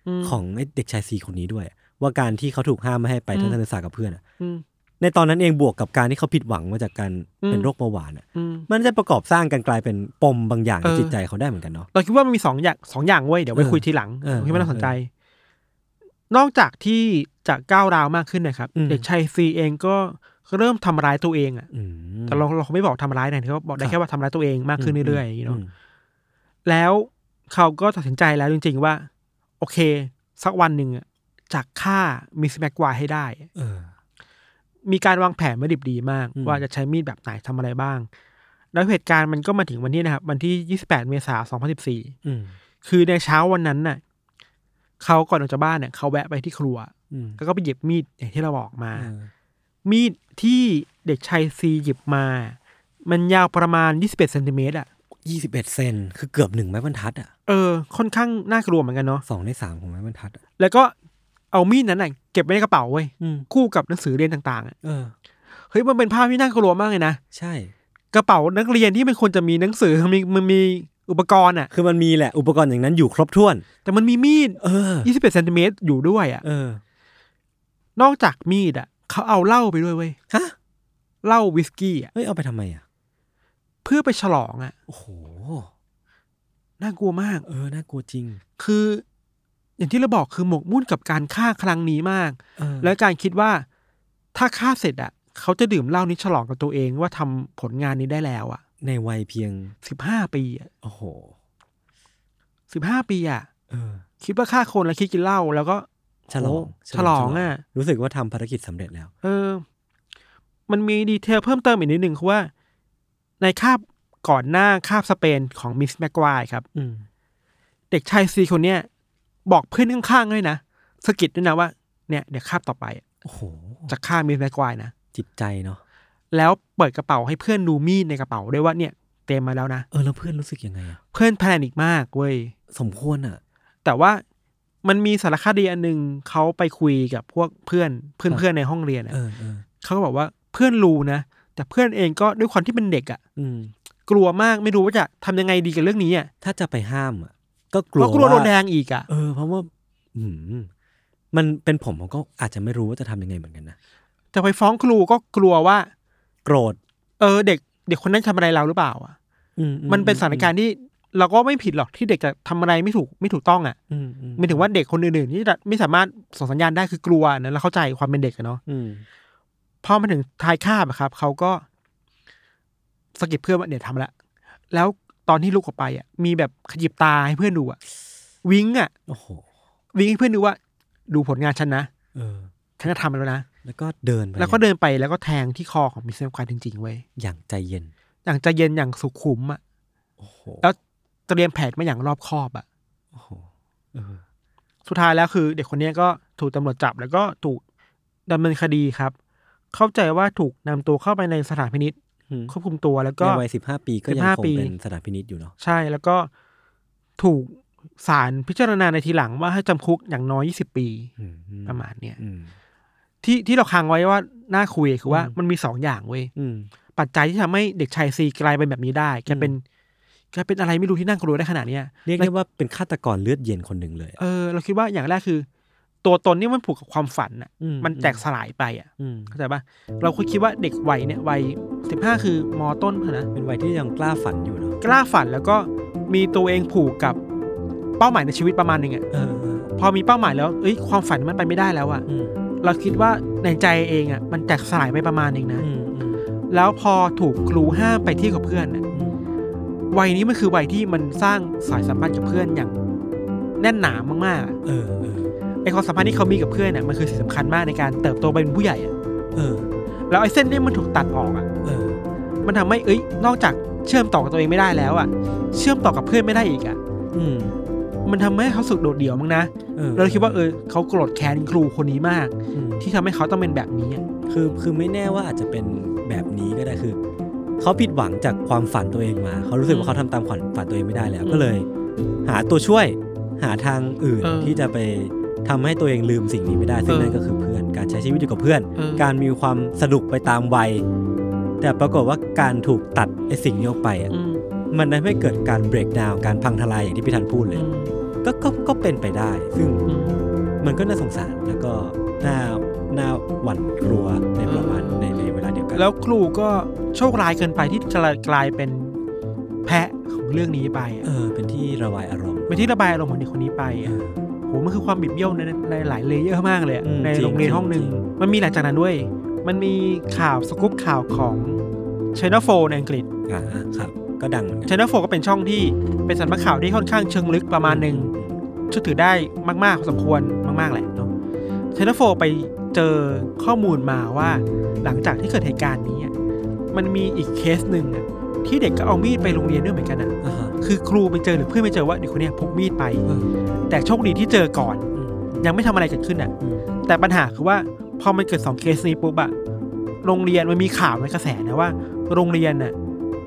อืมของไอ้เด็กชายซีคนนี้ด้วย ว่าการที่เขาถูกห้ามไม่ให้ไปอืมทัศนศึกษากับเพื่อนอะอืม ในตอนนั้นเองบวกกับการที่เขาผิดหวังมาจากการอืมเป็นโรคเบาหวานอะอืมมันจะประกอบสร้างกันกลายเป็นปมบางอย่างในเออจิตใจเขาได้เหมือนกันเนาะเราคิดว่ามันมีสองอย่างสองอย่างเว้ยเดี๋ยวไปเออคุยทีหลังเออผมคิดว่าน่าสนใจเอนอกจากที่จะก้าวร้าวมากขึ้นนะครับอืมเด็กชายซีเองก็เริ่มทำร้ายตัวเองอะอืมแต่เราเราไม่บอกทำร้ายนะเขาบอกได้ครับแค่ว่าทำร้ายตัวเองมากขึ้นเรื่อยๆอย่างนี้เนาะมแล้วเขาก็ตัดสินใจแล้วจริงๆว่า โอเค สักวันหนึ่งอะจากฆ่ามิสแม็กควายให้ได้เออ มีการวางแผนมาดิบดีมากอืมว่าจะใช้มีดแบบไหนทำอะไรบ้าง แล้วเหตุการณ์มันก็มาถึงวันนี้นะครับ วันที่ 28 เมษายน 2014อืมคือในเช้าวันนั้นน่ะเขาก่อนออกจากบ้านเนี่ยเขาแวะไปที่ครัวอืมแล้วก็ไปหยิบมีดอย่างที่เราบอกมาเออมีดที่เด็กชายซีหยิบมา มันยาวประมาณ 21เซนติเมตรอะยี่สิบเอ็ดเซนคือเกือบหนึ่งไม้บรรทัดอะ เออ ค่อนข้างน่ากลัวเหมือนกันเนาะสองในสามของไม้บรรทัดอะแล้วก็ เอามีดนั้นน่ะเก็บไว้ในกระเป๋าเว้ยอืมคู่กับหนังสือเรียนต่างๆอะเออเฮ้ยมันเป็นภาพที่น่ากลัวมากเลยนะใช่ กระเป๋านักเรียนที่มันควรจะมีหนังสือมีมันมีอุปกรณ์อะ คือมันมีแหละอุปกรณ์อย่างนั้นอยู่ครบถ้วน แต่มันมีมีดเออ21เซนติเมตรอยู่ด้วยอะเออ นอกจากมีดอะ เขาเอาเหล้าไปด้วยเว้ยฮะเหล้าวิสกี้อะเฮ้ยเอาไปทำไมอะ เพื่อไปฉลองอะ โอ้โห น่ากลัวมาก เออ น่ากลัวจริง คือ อย่างที่เราบอกคือหมกมุ่นกับการฆ่าครั้งนี้มากเออและการคิดว่าถ้าฆ่าเสร็จอะเขาจะดื่มเหล้านี้ฉลองกับตัวเองว่าทำผลงานนี้ได้แล้วอะในวัยเพียงสิบห้าปีอะโอ้โหสิบห้าปีอะเออคิดว่าฆ่าคนแล้วคิดกินเหล้าแล้วก็ฉลองโฉลองอะ รู้สึกว่าทำภารกิจสำเร็จแล้ว เออ มันมี detail เพิ่มเติมอีกนิดหนึ่งคือว่า ในคาบก่อนหน้าคาบสเปนของ Miss Maguire ครับอืมเด็กชายซีคนเนี้ย บอกเพื่อนข้างๆด้วยนะสะกิดด้วยนะว่าเนี่ยเดี๋ยวคาบต่อไปอะโอ้โหจะฆ่า Miss Maguire นะจิตใจเนาะแล้วเปิดกระเป๋าให้เพื่อนดูมีดในกระเป๋าด้วยว่าเนี่ยเต็มมาแล้วนะเออแล้วเพื่อนรู้สึกยังไงอะเพื่อนแพนิกมากเว้ยสมควรอะแต่ว่ามันมีสารคดีอันหนึ่งเขาไปคุยกับพวกเพื่อนเพื่อนครับเพื่อนในห้องเรียนอะเออเออเขาก็บอกว่าเพื่อนรู้นะแต่เพื่อนเองก็ด้วยความที่เป็นเด็กอะอืมกลัวมากไม่รู้ว่าจะทำยังไงดีกับเรื่องนี้อะถ้าจะไปห้ามอะ ก็กลัเพวราะกลัวโดนาแดงอีกอะเออเพราะว่า อืมมันเป็นผมผมก็อาจจะไม่รู้ว่าจะทำยังไงเหมือนกันนะจะไปฟ้องครูก็กลัวว่า โกรธ เออ เด็ก เด็กคนนั้นทำอะไรเราหรือเปล่า อะอือืมันเป็นสถานการณ์ที่เราก็ไม่ผิดหรอกที่เด็กจะทำอะไรไม่ถูกไม่ถูกต้องอะอืมอืไม่ถึงว่าเด็กคนอื่นๆที่จะไม่สามารถส่งสัญญาณได้คือกลัวนะเราเข้าใจความเป็นเด็กอะเนาะอืมพอมาถึงท้ายคาบอะครับเขาก็สะกิดเพื่อนว่าเดี๋ยวทำละแล้ว ตอนที่ลุกออกไปอะมีแบบขยิบตาให้เพื่อนดูอะwink อะโอ้โห wink ให้เพื่อนดูว่า ดูผลงานฉันนะเออฉันจะทำมันแล้วนะแล้วก็เดินไปแล้วก็เดินไปแล้วก็แทงที่คอของ Miss Maguire จริงๆเว้ยอย่างใจเย็น อย่างใจเย็นอย่างสุขุมอะโอ้โหแล้วเตรียมแผนมาอย่างรอบคอบอะโอ้โหเออ สุดท้ายแล้วคือ เด็กคนเนี้ยก็ถูกตำรวจจับแล้วก็ถูกดำเนินคดีครับ เข้าใจว่าถูกนำตัวเข้าไปในสถานพินิจอืม ควบคุมตัวแล้วก็ในวัยสิบห้าปีก็ยังคง15ปีเป็นสถานพินิจอยู่เนาะใช่แล้วก็ถูกศาลพิจารณาในทีหลังว่าให้จำคุกอย่างน้อย20ปีอืมประมาณเนี้ยอืมที่ที่เราค้างไว้ว่าน่าคุยคือว่าอืมมันมีสองอย่างเว้ยอืมปัจจัยที่ทำให้เด็กชายซีกลายเป็นแบบนี้ได้แกเป็นแกเป็นอะไรไม่รู้ที่น่ากลัวได้ขนาดเนี้ยเรียกได้ว่าเป็นฆาตกรเลือดเย็นคนหนึ่งเลยอะเออเราคิดว่าอย่างแรกคือ ตัวตนนี่มันผูกกับความฝันอะอืมันแตกสลายไปอะอืมเข้าใจปะเราเคยคิดว่าเด็กวัยเนี่ยวัยสิบห้าคือมอต้นเท่านะเป็นวัยที่ยังกล้าฝันอยู่เนาะกล้าฝันแล้วก็มีตัวเองผูกกับเป้าหมายในชีวิตประมาณหนึ่งอะเออเออพอมีเป้าหมายแล้วเอ้ยความฝันมันไปไม่ได้แล้วอะอืมเราคิดว่าในใจเองอะมันแตกสลายไปประมาณหนึ่งนะอืมอืมแล้วพอถูกครูห้ามไปเที่ยวกับเพื่อนอะอืมวัยนี้มันคือวัยที่มันสร้างสายสัมพันธ์กับเพื่อนอย่างแน่นหนามากๆอะเออเออ ไอความสัมพันธ์ที่เขามีกับเพื่อนน่ะมันคือสิ่งสำคัญมากในการเติบโตไปเป็นผู้ใหญ่อะเออ แล้วไอ้เส้นเนี้มันถูกตัดออกอะเออ มันทำให้เอ้ย นอกจากเชื่อมต่อกับตัวเองไม่ได้แล้วอะเชื่อมต่อกับเพื่อนไม่ได้อีกอะอืม มันทำให้เขาสึกโดดเดี่ยวมั้งนะเออเราคิดว่าเออเขาโกรธแค้นครูคนนี้มากอืมที่ทำให้เขาต้องเป็นแบบนี้อะคือคือไม่แน่ว่าอาจจะเป็นแบบนี้ก็ได้คือ เขาผิดหวังจากความฝันตัวเองมา เขารู้สึกว่าเขาทำตามฝันฝันตัวเองไม่ได้แล้ว ก็เลย หาตัวช่วย หาทางอื่นที่จะไป ทำให้ตัวเองลืมสิ่งนี้ไม่ได้ซึ่งนั่นก็คือเพื่อนการใช้ชีวิตอยู่กับเพื่อนเออการมีความสนุกไปตามวัย แต่ปรากฏว่าการถูกตัดไอ้สิ่งนี้ออกไปอะอืมมันทำให้เกิดการเบรกดาวการพังทลายอย่างที่พี่ธันพูดเลยอืมก็ก็ก็เป็นไปได้ ซึ่งอืมมันก็น่าสงสารแล้วก็น่าน่าหวั่นกลัวในประมาณในในเวลาเดียวกัน แล้วครูก็โชคร้ายเกินไปที่กลายกลายเป็นแพะของเรื่องนี้ไปอะเออ เป็นที่ระบายอารมณ์เป็นที่ระบายอารมณ์ของเด็กคนนี้ไปเออะอโห มันคือความบิดเบี้ยวในในหลาย layer มากเลยอะอืมในจริงโรงเรียนจริงห้องหนึ่งจริง มันมีหลังจากนั้นด้วย มันมีข่าวสกู๊ปข่าวของ Channel 4ในอังกฤษ อ่าครับ ก็ดังเหมือนกัน Channel 4ก็เป็นช่องที่เป็นสำนักข่าวที่ค่อนข้างเชิงลึกประมาณหนึ่งเชื่อถือได้มากๆพอสมควรมาก ๆแหละเนาะ Channel 4ไปเจอข้อมูลมาว่า หลังจากที่เกิดเหตุการณ์นี้อะมันมีอีกเคสหนึ่งอะ ที่เด็กก็เอามีดไปโรงเรียนด้วยเหมือนกันอะอ่าฮะคือครูไปเจอหรือเพื่อนไปเจอว่าเด็กคนเนี้ยพกมีดไป เออแต่โชคดีที่เจอก่อน อืมยังไม่ทำอะไรเกิดขึ้นอะ อืมแต่ปัญหาคือว่าพอมันเกิดสองเคสนี้ปุ๊บอะโรงเรียนมันมีข่าวในกระแสนะว่า โรงเรียนน่ะ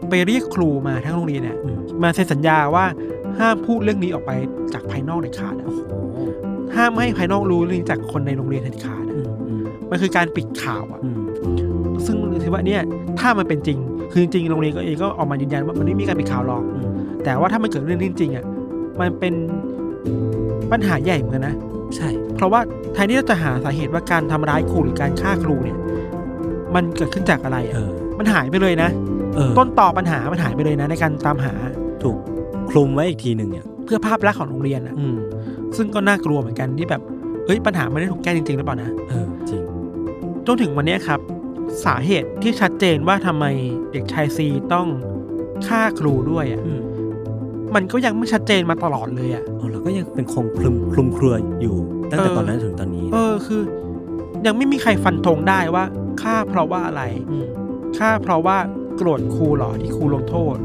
ไปเรียกครูมาทั้งโรงเรียนเนี่ยอืมมาเซ็นสัญญาว่าห้ามพูดเรื่องนี้ออกไปจากภายนอกเด็ดขาดอะโอ้โหห้ามไม่ให้ภายนอกรู้เรื่องนี้จากคนในโรงเรียนเด็ดขาดอะอืมอืมมันคือการปิดข่าวอะอืมซึ่งถือว่าเนี่ยถ้ามันเป็นจริง คือจริงๆโรงเรียนก็เองก็ออกมายืนยันว่ามันไม่มีการปิดข่าวหรอกอืมแต่ว่าถ้ามันเกิดเรื่องนี้จริงๆอะมันเป็นปัญหาใหญ่เหมือนกันนะใช่ เพราะว่าแทนที่เราจะหาสาเหตุว่าการทำร้ายครูหรือการฆ่าครูเนี่ย มันเกิดขึ้นจากอะไรเออะอมันหายไปเลยนะเออต้นต่อปัญหามันหายไปเลยนะ ในการตามหาถูกคลุมไว้อีกทีหนึ่งเนี่ยเพื่อภาพลักษณ์ของโรงเรียนอะอืมซึ่งก็น่ากลัวเหมือนกันที่แบบเอ้ยปัญหาไม่ได้ถูกแก้จริงๆหรือเปล่านะเออจริงจนถึงวันเนี้ยครับ สาเหตุที่ชัดเจนว่าทำไมเด็กชายซีต้องฆ่าครูด้วยอะอืมมันก็ยังไม่ชัดเจนมาตลอดเลยอะ อ๋อเราก็ยังเป็นคงคลุมคลุมเครืออยู่ตั้งแต่เออ ตอนนั้นถึงตอนนี้เออคือ ยังไม่มีใครฟันธงได้ว่าฆ่าเพราะว่าอะไรมฆ่าเพราะว่าโกรธครูเหรอที่ครูลงโทษ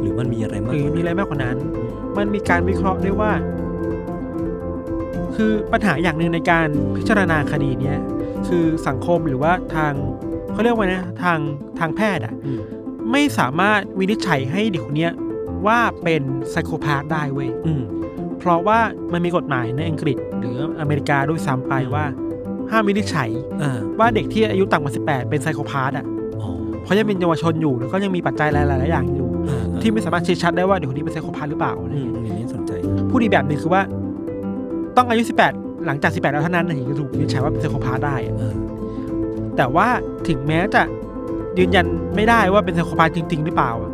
หรือมันมีอะไรมากหรือกว่ามีนั้นอะไรมากกว่านั้น มันมีการวิเคราะห์ด้วยว่า คือปัญหาอย่างหนึ่งในการพิจารณาคดีเนี้ยคือสังคมหรือว่าทาง เขาเรียกว่านะทางทางแพทย์อะอืมไม่สามารถวินิจฉัยให้เด็กคนเนี้ยว่าเป็นไซโคพาธได้เว้ย อืม เพราะว่ามันมีกฎหมายในอังกฤษหรืออเมริกาด้วยซ้ำไปว่า ห้ามวินิจฉัยอ่าว่าเด็กที่อายุต่ำกว่า 18 เป็นไซโคพาธอะ อ๋อเพราะยังเป็นเยาวชนอยู่แล้วก็ยังมีปัจจัยหลายๆอย่างอยู่อ่าที่ไม่สามารถชี้ชัดได้ว่าเด็กคนนี้เป็นไซโคพาธหรือเปล่าอะไรอือย่างมเงี้ยอันนี้สนใจพูดอีกแบบหนึ่งคือว่า ต้องอายุ 18 หลังจาก 18 แล้วเท่านั้นถึงจะถูกวินิจฉัยว่าเป็นไซโคพาธได้อะเออ แต่ว่าถึงแม้จะยืนยันไม่ได้ว่าเป็นไซโคพาธจริง ๆ หรือเปล่าอะ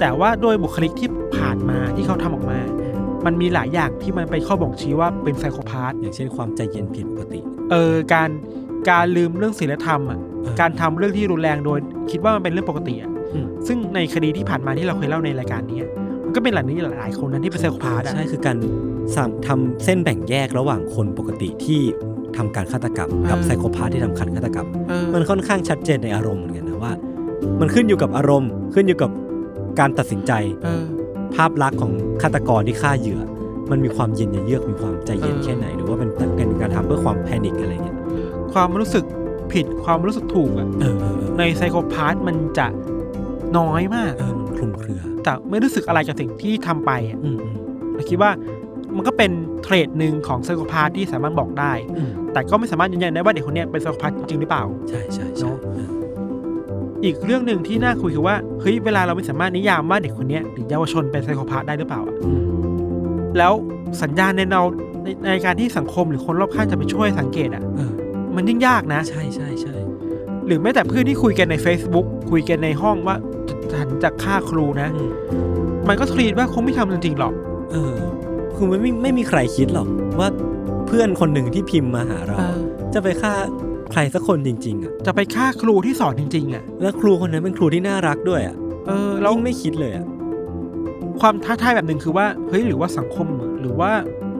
แต่ว่าโดยบุคลิกที่ผ่านมาที่เขาทำออกมา มันมีหลายอย่างที่มันไปนข้อบ่งชี้ว่าเป็นไซโคพาธอย่างเช่นความใจเย็นผิดปกติ เออการการลืมเรื่องศีลธรรมอะเออการทำเรื่องที่รุนแรงโดย คิดว่ามันเป็นเรื่องปกติอะอืมซึ่งในคดีที่ผ่านมาที่เราเคยเล่าในรายการนี้อะมันก็เป็นหลายนี้หลายๆคนนั้นที่เป็นไซโคพาธอะใช่คือการสามทำเส้นแบ่งแยกระหว่างคนปกติที่ ทำการฆาตกรรม กับเออไซโคพาธที่ทำการฆาตกรรมเออมันค่อนข้างชัดเจนในอารมณ์เหมือนกันนะว่า มันขึ้นอยู่กับอารมณ์ ขึ้นอยู่กับการตัดสินใจเออภาพลักษณ์ของฆาตกรที่ฆ่าเหยื่อ มันมีความเย็นเยือกมีความใจเย็นเออแค่ไหน หรือว่าเป็นเป็นการทำเพื่อความแพนิคอะไรเงี้ยความรู้สึกผิดความรู้สึกถูกอะเออเออเออในไซโคพาธมันจะน้อยมากเออมันคลุมเครือ แต่ไม่รู้สึกอะไรกับสิ่งที่ทำไปอะอืมอืมเราคิดว่า มันก็เป็นเทรดหนึ่งของไซโคพาธที่สามารถบอกได้อืมแต่ก็ไม่สามารถยืนยันได้ว่าเด็กคนเนี้ยเป็นไซโคพาธจริงๆหรือเปล่า ใช่ใช่ใช่เนอะเอออีกเรื่องหนึ่งที่น่าคุยคือว่าเฮ้ยเวลาเราไม่สามารถนิยามว่าเด็กคนเนี้ยหรือเยาวชนเป็นไซโคพาธได้หรือเปล่าอะอืมแล้วสัญญาณในเราในในการที่สังคมหรือคนรอบข้างจะไปช่วยสังเกตอะเออมันยิ่งยากนะ ใช่ใช่ใช่หรือแม้แต่เพื่อนที่คุยกันใน Facebook คุยกันในห้องว่าฉันจะฆ่าครูนะอืมมันก็ทรีตว่าคงไม่ทำจริงๆหรอก เออ คือมันไม่ไม่มีใครคิดหรอกว่าเพื่อนคนหนึ่งที่พิมพ์มาหาเรา เออ จะไปฆ่าใครสักคนจริง ๆ อะ จะไปฆ่าครูที่สอนจริง ๆ อะ แล้วครูคนนั้นเป็นครูที่น่ารักด้วยอะเออแล้วยิ่งไม่คิดเลยอะความท้าทายแบบหนึ่งคือว่าเฮ้ยหรือว่าสังคมหรือว่า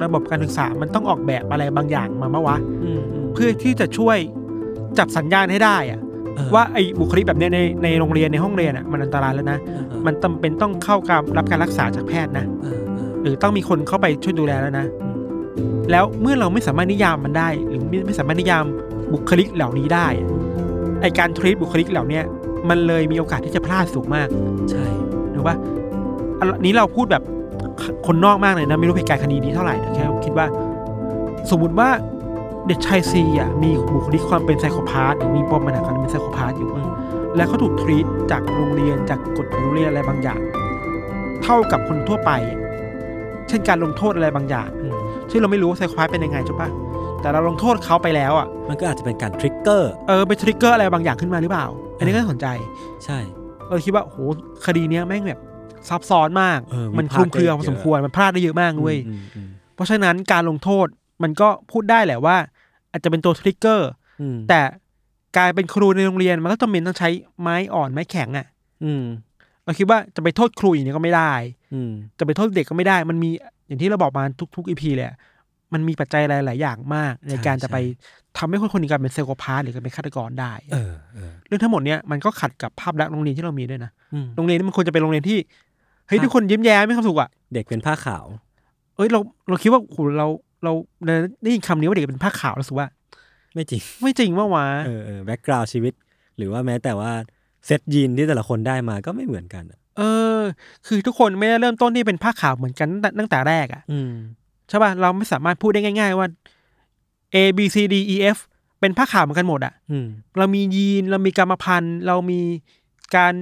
ระบบการศึกษามันต้องออกแบบอะไรบางอย่างมามาวะ อืมอืมเพื่อที่จะช่วยจับสัญญาณให้ได้อะเออว่าไอ้บุคลิกแบบเนี้ยในในโรงเรียนในห้องเรียนอะมันอันตรายแล้วนะ เออเออมันจำเป็นต้องเข้าการรับการรักษาจากแพทย์นะ เออเออ หรือต้องมีคนเข้าไปช่วยดูแลแล้วนะอืมแล้วเมื่อเราไม่สามารถนิยามมันได้ หรือไม่ไม่สามารถนิยามบุคลิกเหล่านี้ได้อะไอการทรีตบุคลิกเหล่าเนี้ยมันเลยมีโอกาสที่จะพลาดสูงมาก ใช่หรือว่าอันนี้เราพูดแบบคนนอกมากเลยนะ ไม่รู้เหตุการณ์คดีนี้เท่าไหร่แต่แค่คิดว่า สมมติว่าเด็กชายซีอะมีบุคลิกความเป็นไซโคพาธหรือมีปมปัญหาการเป็นไซโคพาธอยู่อืมแล้วเขาถูกทรีตจากโรงเรียนจากกฎโรงเรียนอะไรบางอย่าง เท่ากับคนทั่วไปอะ เช่นการลงโทษอะไรบางอย่างอืมซึ่งเราไม่รู้ว่าไซโคพาธเป็นยังไงใช่ปะแต่เราลงโทษเขาไปแล้วอะ มันก็อาจจะเป็นการทริกเกอร์เออไปทริกเกอร์อะไรบางอย่างขึ้นมาหรือเปล่า อันนี้ก็น่าสนใจ ใช่ เราคิดว่าโหคดีเนี้ยแม่งแบบซับซ้อนมากเออมันคลุมเครือพอพลาดได้สมควรมันพลาดได้เยอะมากเว้ยอืมอืมเพราะฉะนั้นการลงโทษมันก็พูดได้แหละว่า อาจจะเป็นตัว trigger อืมแต่การเป็นครูในโรงเรียนมันก็จำเป็นต้องใช้ไม้อ่อนไม้แข็งอะอืม เราคิดว่าจะไปโทษครูอย่างนี้ก็ไม่ได้ อืมจะไปโทษเด็กก็ไม่ได้ มันมีอย่างที่เราบอกมาทุกๆ EP เลยอะมันมีปัจจัยหลาย ๆ อย่างมาก ในการจะไปทำให้คนคนหนึ่งกลายเป็น psychopath หรือกลายเป็นฆาตกรได้เออเออเรื่องทั้งหมดเนี้ยมันก็ขัดกับภาพลักษณ์โรงเรียนที่เรามีด้วยนะอืมโรงเรียนนี่มันควรจะเป็นโรงเรียนที่เฮ้ยครับทุกคนยิ้มแย้มไม่ความสุขอะเด็กเป็นผ้าขาว เอ้ยเราเราคิดว่าโหเราเราได้ยินคำนี้ว่าเด็กเป็นผ้าขาวแล้วรู้สึกว่า ไม่จริง ไม่จริงว่าวะเออเออแบ็กกราวชีวิต หรือว่าแม้แต่ว่า เซตยีนที่แต่ละคนได้มาก็ไม่เหมือนกันอะเออ คือทุกคนไม่ได้เริ่มต้นที่เป็นผ้าขาวเหมือนกันตั้งแต่ตั้งแต่แรกอะอืม ใช่ป่ะเราไม่สามารถพูดได้ง่าย ๆ ว่า A B C D E F เป็นผ้าขาวเหมือนกันหมดอะ อืม เรามียีนเรามีกรรมพันธุ์ เรามีการ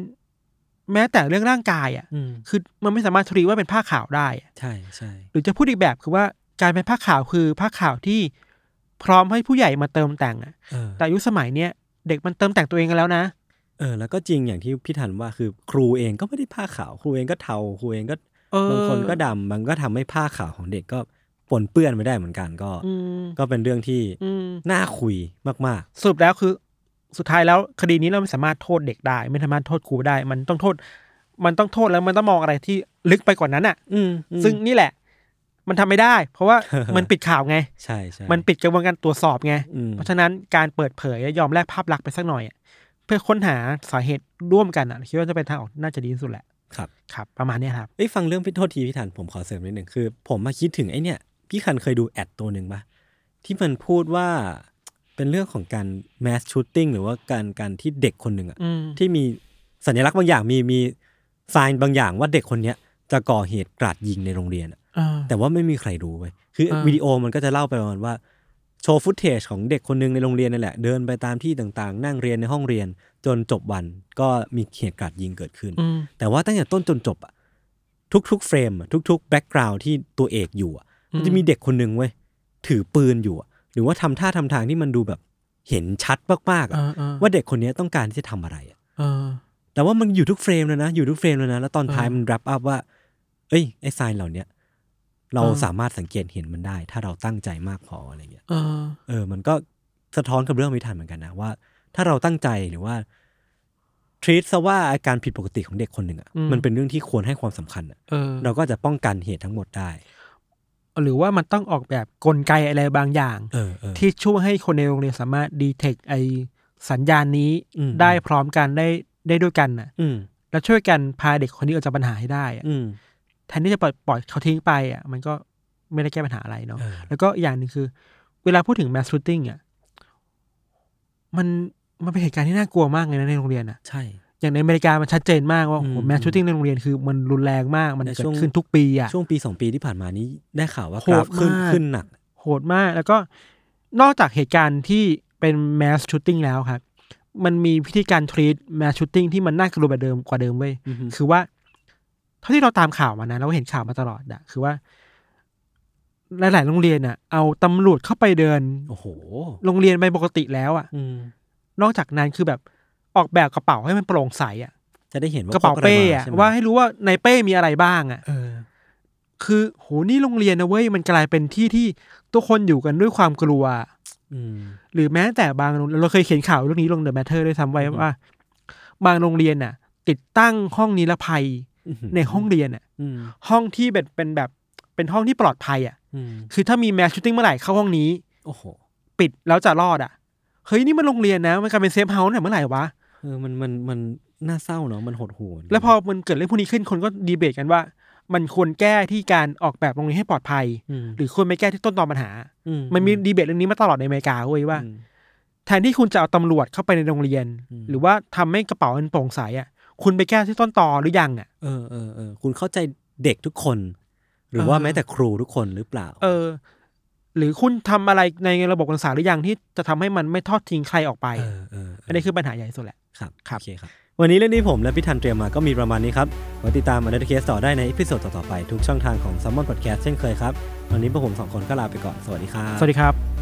แม้แต่เรื่องร่างกายอะ อืม คือมันไม่สามารถทรีว่าเป็นผ้าขาวได้อะใช่ใช่หรือจะพูดอีกแบบคือว่าการเป็นผ้าขาวคือผ้าขาวที่พร้อมให้ผู้ใหญ่มาเติมแต่งอะ เออแต่ยุคสมัยเนี้ยเด็กมันเติมแต่งตัวเองกันแล้วนะ เออแล้วก็จริงอย่างที่พี่ทันว่าคือครูเองก็ไม่ได้ผ้าขาว ครูเองก็เทาครูเองก็เออบางคนก็ดำบางก็ทำให้ผ้าขาวของเด็กก็ปนเปื้อนไม่ได้เหมือนกันก็อืมก็เป็นเรื่องที่อืมน่าคุยมากสรุปแล้วคือ สุดท้ายแล้วคดีนี้เราไม่สามารถโทษเด็กได้ ไม่สามารถโทษครูได้ มันต้องโทษ มันต้องโทษแล้วมันต้องมองอะไรที่ลึกไปกว่านั้นอะๆอืมอืมซึ่งนี่แหละ มันทำไม่ได้ เพราะว่ามันปิดข่าวไง ใช่ใช่มันปิดกระบวนการตรวจสอบไงอืมเพราะฉะนั้นการเปิดเผยและยอมแลกภาพลักษณ์ไปสักหน่อยอะ เพื่อค้นหาสาเหตุร่วมกันอะคิดว่าจะเป็นทางออกที่น่าจะดีที่สุดแหละครับครับประมาณเนี้ยครับเอ้ยฟังเรื่องพี่โทษทีพี่ทันผมขอเสริมนิดหนึ่งคือ ผมมาคิดถึงไอ้เนี่ยพี่คันเคยดูแอดตัวหนึ่งปะที่มันพูดว่าเป็นเรื่องของการ mass shooting หรือว่าการการที่เด็กคนหนึ่งอะอืมที่มีสัญลักษณ์บางอย่างมีมีไซน์บางอย่างว่าเด็กคนเนี้ยจะก่อเหตุกราดยิงในโรงเรียนอะเออแต่ว่าไม่มีใครรู้เว้ยคืออ่าวิดีโอมันก็จะเล่าไปประมาณว่า โชว์ฟุตเทจของเด็กคนหนึ่งในโรงเรียนนั่นแหละ เดินไปตามที่ต่างๆ นั่งเรียนในห้องเรียน จนจบวันก็มีเหตุกราดยิงเกิดขึ้นอืมแต่ว่าตั้งแต่ต้นจนจบอะทุกๆ frame อะทุกๆ background ที่ตัวเอกอยู่อะมันจะมีเด็กคนหนึ่งเว้ยถือปืนอยู่อะหรือว่าทำท่าทำทางที่มันดูแบบเห็นชัดมากๆเออะอเออว่าเด็กคนนี้ต้องการที่จะทำอะไรอะเออแต่ว่ามันอยู่ทุก frame เลยนะ อยู่ทุก frame เลยนะ แล้วตอนท้ายเออมัน wrap up ว่า เอ้ยไอ้ sign เหล่าเนี้ย เราเออสามารถสังเกตเห็นมันได้ ถ้าเราตั้งใจมากพออะไรเงี้ยเออเออมันก็สะท้อนกับเรื่องวิธันเหมือนกันนะว่า ถ้าเราตั้งใจหรือว่า treat ซะว่าอาการผิดปกติของเด็กคนหนึ่งอะอืมมันเป็นเรื่องที่ควรให้ความสำคัญอะเออเราก็จะป้องกันเหตุทั้งหมดได้ หรือว่ามันต้องออกแบบกลไกอะไรบางอย่างเออเออที่ช่วยให้คนในโรงเรียนสามารถดีเทคไอสัญญาณนี้อืมได้พร้อมกันได้ได้ด้วยกันน่ะอืมแล้วช่วยกันพาเด็กคนนี้ออกจากปัญหาให้ได้อะอืมแทนที่จะปล่อยปล่อยเขาทิ้งไปอะมันก็ไม่ได้แก้ปัญหาอะไรเนาะเออแล้วก็อีกอย่างหนึ่งคือ เวลาพูดถึง mass shooting อะมันมันเป็นเหตุการณ์ที่น่ากลัวมากเลยนะในโรงเรียนอะใช่อย่างในอเมริกามันชัดเจนมากว่าอืมโอ้ mass shooting ในโรงเรียนคือมันรุนแรงมากมันในเกิช่วดงขึ้นทุกปีอะช่วงปีสองปีที่ผ่านมานี้ได้ข่าวว่าโหกราฟขึ้นมากขึ้นหนักโหดมากแล้วก็นอกจากเหตุการณ์ที่เป็น mass shooting แล้วครับมันมีวิธีการ treat mass shooting ที่มันน่ากลัวแบบเดิมกว่าเดิมเว้ยอือฮึคือว่าเท่าที่เราตามข่าวมานะเราก็เห็นข่าวมาตลอดอะคือว่า หลาย ๆ โรงเรียนอะเอาตำรวจเข้าไปเดิน โอ้โห โรงเรียนไปปกติแล้วอะอืมนอกจากนั้นคือแบบออกแบบกระเป๋าให้มันโปร่งใสอะจะได้เห็นว่ากระเป๋าพกอไเป้มอะใช่ไหมว่าให้รู้ว่าในเป้มีอะไรบ้างอะเออ คือโหนี่โรงเรียนนะเว้ยมันกลายเป็นที่ที่ทุกคนอยู่กันด้วยความกลัวอืมหรือแม้แต่บางโรงเราเคยเขียนข่าวเรื่องนี้ลง The MATTER ด้วยซ้ำไว้อือฮึว่า บางโรงเรียนน่ะ ติดตั้งห้องนิรภัยอื้อหื ในห้องเรียนน่ะอืมห้องที่เป็นเป็นแบบเป็นห้องที่ปลอดภัยอะอืมคือถ้ามี mass shooting เมื่อไหร่เข้าห้องนี้ โอ้โห ปิดแล้วจะรอดอะ เฮ้ยนี่มันโรงเรียนนะ มันกลายเป็น safe house เนี่ยเมื่อไหร่วะเออมันมันมันน่าเศร้าเนาะมันหดหู่แล้วพอมันเกิดเรื่องพวกนี้ขึ้นคนก็ดีเบตกันว่า มันควรแก้ที่การออกแบบโรงเรียนให้ปลอดภัยหรือควรไม่แก้ที่ต้นตอปัญหาอืมันมีดีเบตเรื่องนี้มาตลอดในอเมริกาเว้ยว่าอืมแทนที่คุณจะเอาตำรวจเข้าไปในโรงเรียนอืมหรือว่าทำให้กระเป๋ามันโปร่งใสอะ คุณไปแก้ที่ต้นตอหรือยังอะ เออเออเออคุณเข้าใจเด็กทุกคน หรือว่าเออแม้แต่ครูทุกคนหรือเปล่า เออ หรือคุณทำอะไรในระบบการศึกษาหรือยังที่จะทำให้มันไม่ทอดทิ้งใครออกไปเออเออเอันนี้คือปัญหาใหญ่ที่สุดแหละครับครับโอเคครับวันนี้เรื่องที่ผมและพี่ทันเตรียมมาก็มีประมาณนี้ครับไว้ติดตาม Undercase ต่อได้ใน episode ต่อๆไปทุกช่องทางของ s ซ m มอนพอดแคสต์เช่นเคยครับ วันนี้พวกผมสองคนก็ลาไปก่อน สวัสดีครับับ สวัสดีครับ